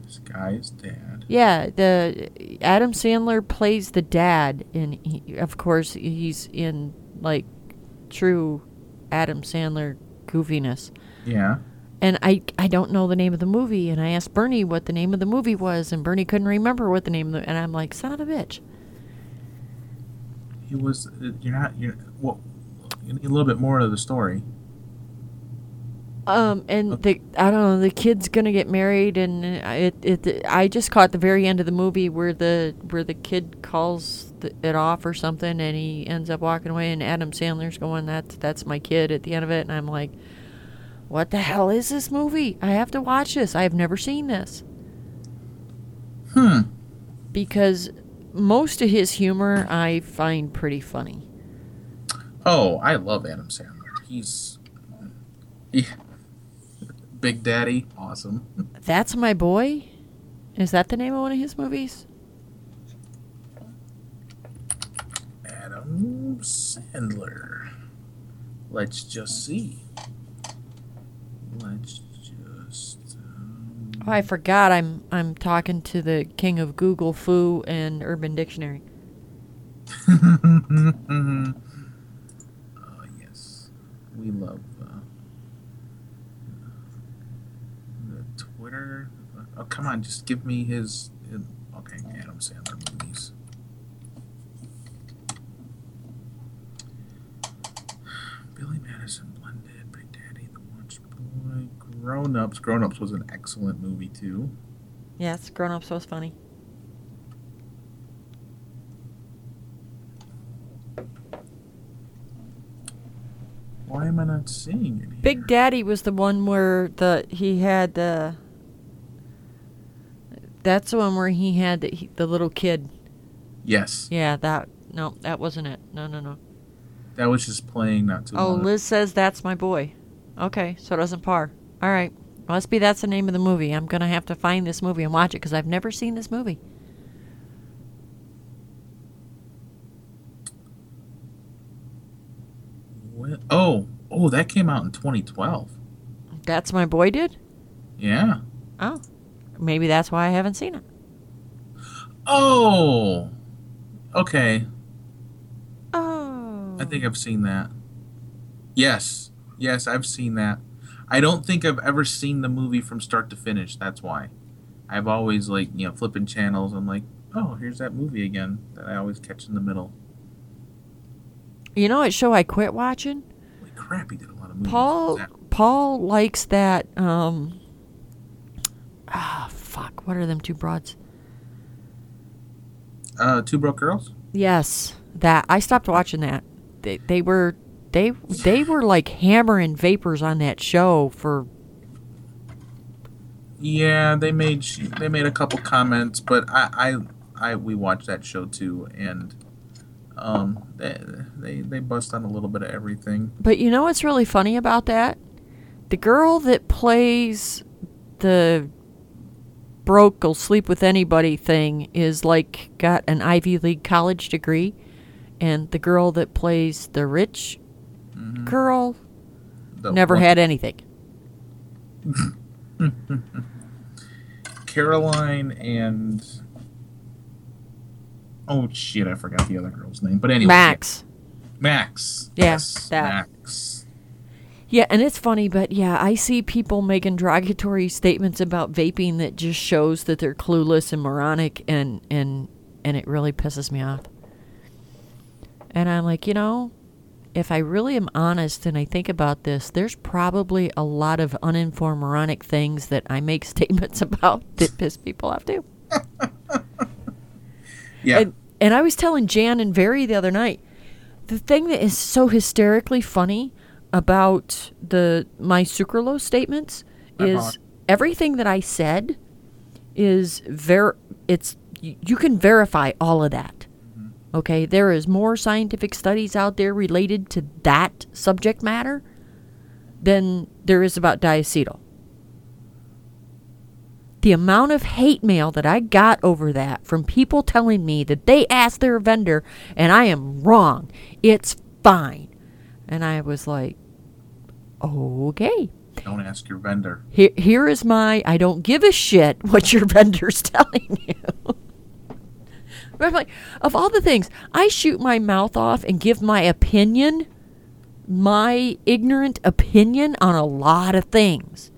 B: This guy's dad.
A: Yeah, the Adam Sandler plays the dad, and he, of course he's in like true Adam Sandler goofiness.
B: Yeah.
A: And I I don't know the name of the movie, and I asked Bernie what the name of the movie was, and Bernie couldn't remember what the name of the. And I'm like, son of a bitch.
B: He was. Uh, you're not. You're. Well, a little bit more of the story.
A: Um, and the I don't know the kid's gonna get married, and it it I just caught the very end of the movie where the where the kid calls the, it off or something, and he ends up walking away, and Adam Sandler's going, "That's that's my kid" at the end of it, and I'm like, "What the hell is this movie? I have to watch this. I have never seen this."
B: Hmm.
A: because most of his humor I find pretty funny.
B: Oh, I love Adam Sandler. He's. He, Big Daddy, awesome.
A: That's my boy. Is that the name of one of his movies?
B: Adam Sandler. Let's just see. Let's just. Um,
A: Oh, I forgot. I'm I'm talking to the king of Google Foo and Urban Dictionary.
B: oh yes, we love uh, the Twitter. Oh come on, just give me his. his okay, Adam Sandler movies. Billy Madison, Blended, Big Daddy, The Waterboy, Grown Ups. Grown Ups was an excellent movie too.
A: Yes, Grown Ups was funny.
B: Why am I not seeing it? Here?
A: Big Daddy was the one where the he had the. That's the one where he had the, he, the little kid.
B: Yes,
A: Yeah, that no, that wasn't it. No, no, no.
B: that was just playing not too
A: Oh,
B: long.
A: Liz says that's my boy. Okay, so it doesn't par. All right, must be that's the name of the movie. I'm gonna have to find this movie and watch it because I've never seen this movie.
B: What? Oh, oh, that came out in 2012.
A: That's my boy did.
B: Yeah.
A: Oh, maybe that's why I haven't seen it.
B: Oh. Okay.
A: Oh,
B: I think I've seen that. Yes. Yes, I've seen that. I don't think I've ever seen the movie from start to finish. That's why. I've always like, you know, flipping channels. I'm like, oh, here's that movie again that I always catch in the middle.
A: you know what show I quit watching?
B: Holy crap, he did a lot of movies.
A: Paul Paul likes that. Um, ah, fuck. What are them two broads?
B: Uh, Two Broke Girls?
A: Yes, that I stopped watching that. They they were they they were like hammering vapors on that show for
B: Yeah, they made they made a couple comments, but I I, I we watched that show too, and um they, they they bust on a little bit of everything.
A: But you know what's really funny about that? The girl that plays the broke will sleep with anybody thing is like got an Ivy League college degree and the girl that plays the rich
B: Mhm.
A: girl
B: The
A: never
B: one-
A: had anything.
B: Caroline and Oh shit, I forgot the other girl's name. But anyway,
A: Max.
B: Max.
A: Yeah,
B: yes,
A: that.
B: Max.
A: Yeah, and it's funny, but yeah, I see people making derogatory statements about vaping that just shows that they're clueless and moronic, and and and it really pisses me off. And I'm like, you know, if I really am honest and I think about this, there's probably a lot of uninformed moronic things that I make statements about that piss people off too.
B: Yeah.
A: And, and I was telling Jan and Very the other night, the thing that is so hysterically funny about the my sucralose statements is
B: Uh-huh.
A: everything that I said is ver it's y- you can verify all of that. Okay, there is more scientific studies out there related to that subject matter than there is about diacetyl the amount of hate mail that I got over that from people telling me that they asked their vendor and I am wrong. It's fine. And I was like, okay.
B: Don't ask your vendor.
A: Here, here is my I don't give a shit what your vendor's telling you. I'm like, of all the things, I shoot my mouth off and give my opinion, my ignorant opinion on a lot of things.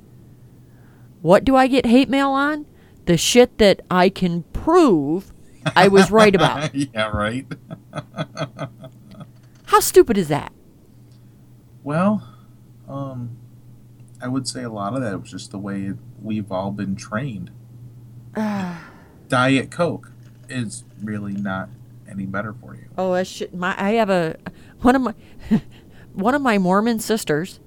A: What do I get hate mail on? The shit that I can prove I was right about.
B: yeah, right.
A: How stupid is that?
B: Well, um, I would say a lot of that was just the way we've all been trained. Diet Coke is really not any better for you.
A: Oh, I should. My I have a one of my one of my Mormon sisters.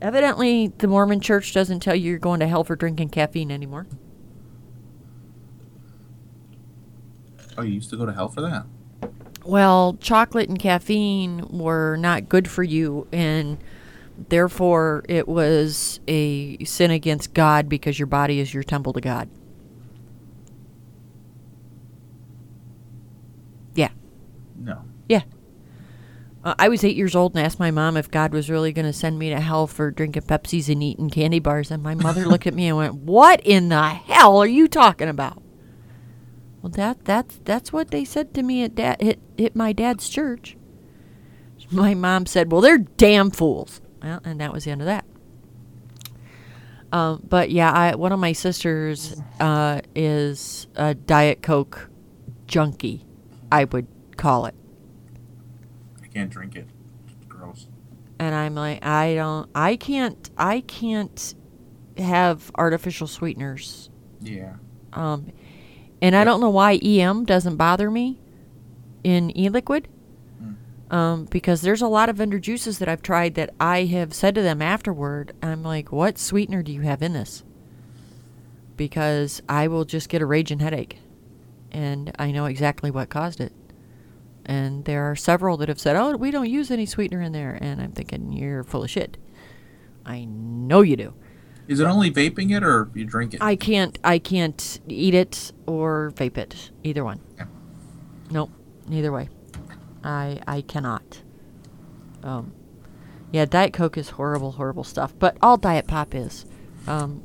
A: Evidently, the Mormon Church doesn't tell you you're going to hell for drinking caffeine anymore.
B: Oh, you used to go to hell for that?
A: Well, chocolate and caffeine were not good for you, and therefore it was a sin against God because your body is your temple to God. Yeah.
B: No.
A: Yeah. Uh, I was eight years old and asked my mom if God was really going to send me to hell for drinking Pepsis and eating candy bars. And my mother looked at me and went, "What in the hell are you talking about?" Well, that that's that's what they said to me at dad at, at my dad's church. My mom said, "Well, they're damn fools." Well, and that was the end of that. Um, but yeah, I, one of my sisters uh, is a Diet Coke junkie, I would call it.
B: I can't drink it. It's gross.
A: and I'm like, I don't, I can't, I can't have artificial sweeteners.
B: Yeah.
A: Um, and I don't know why EM doesn't bother me in e-liquid. Um, because there's a lot of vendor juices that I've tried that I have said to them afterward, I'm like, what sweetener do you have in this? Because I will just get a raging headache. And I know exactly what caused it. And there are several that have said, oh, we don't use any sweetener in there. And I'm thinking, you're full of shit. I know you do.
B: Is it only vaping it or you drink it?
A: I can't I can't eat it or vape it. Either one.
B: Yeah.
A: Nope. Neither way. I I cannot. Um yeah, Diet Coke is horrible, horrible stuff. But all Diet Pop is. Um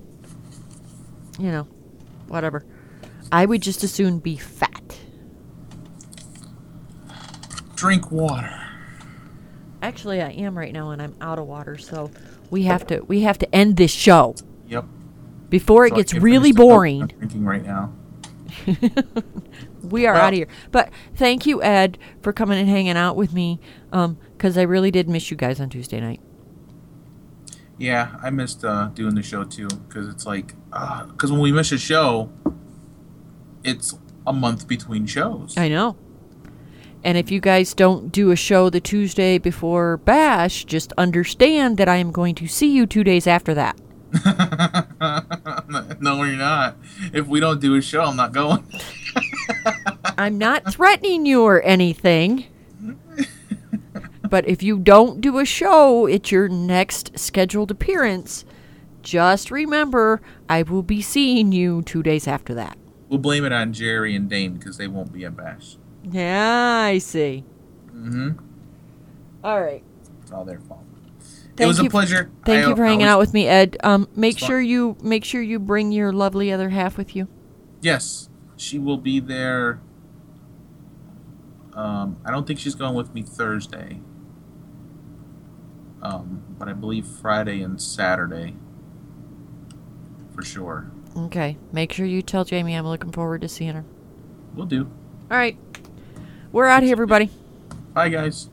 A: you know, whatever. I would just as soon be fat.
B: Drink water.
A: Actually I am right now and I'm out of water, so we have to we have to end this show
B: Yep.
A: before it
B: So I
A: gets really
B: finish the Coke
A: boring.
B: I'm drinking right now.
A: we are
B: Well-
A: out of here. But thank you, Ed, for coming and hanging out with me. Um, because I really did miss you guys on Tuesday night.
B: Yeah, I missed uh, doing the show too because it's like because when we miss a show, it's a month between shows.
A: I know. And if you guys don't do a show the Tuesday before Bash, just understand that I am going to see you two days after that.
B: no, you're not. If we don't do a show, I'm not going.
A: I'm not threatening you or anything. But if you don't do a show at your next scheduled appearance, just remember I will be seeing you two days after that.
B: We'll blame it on Jerry and Dane because they won't be at Bash.
A: Yeah, I see.
B: Mm-hmm.
A: All right.
B: It's all their fault.
A: Thank
B: it was
A: you-
B: a pleasure.
A: Thank
B: I-
A: you for
B: I
A: hanging
B: was-
A: out with me, Ed. Um, make
B: It's fun.
A: sure you make sure you bring your lovely other half with you.
B: Yes, she will be there Um, I don't think she's going with me Thursday. Um, but I believe Friday and Saturday. For sure.
A: Okay. Make sure you tell Jamie I'm looking forward to seeing her.
B: We'll do.
A: All right. We're out here, everybody.
B: Bye, guys.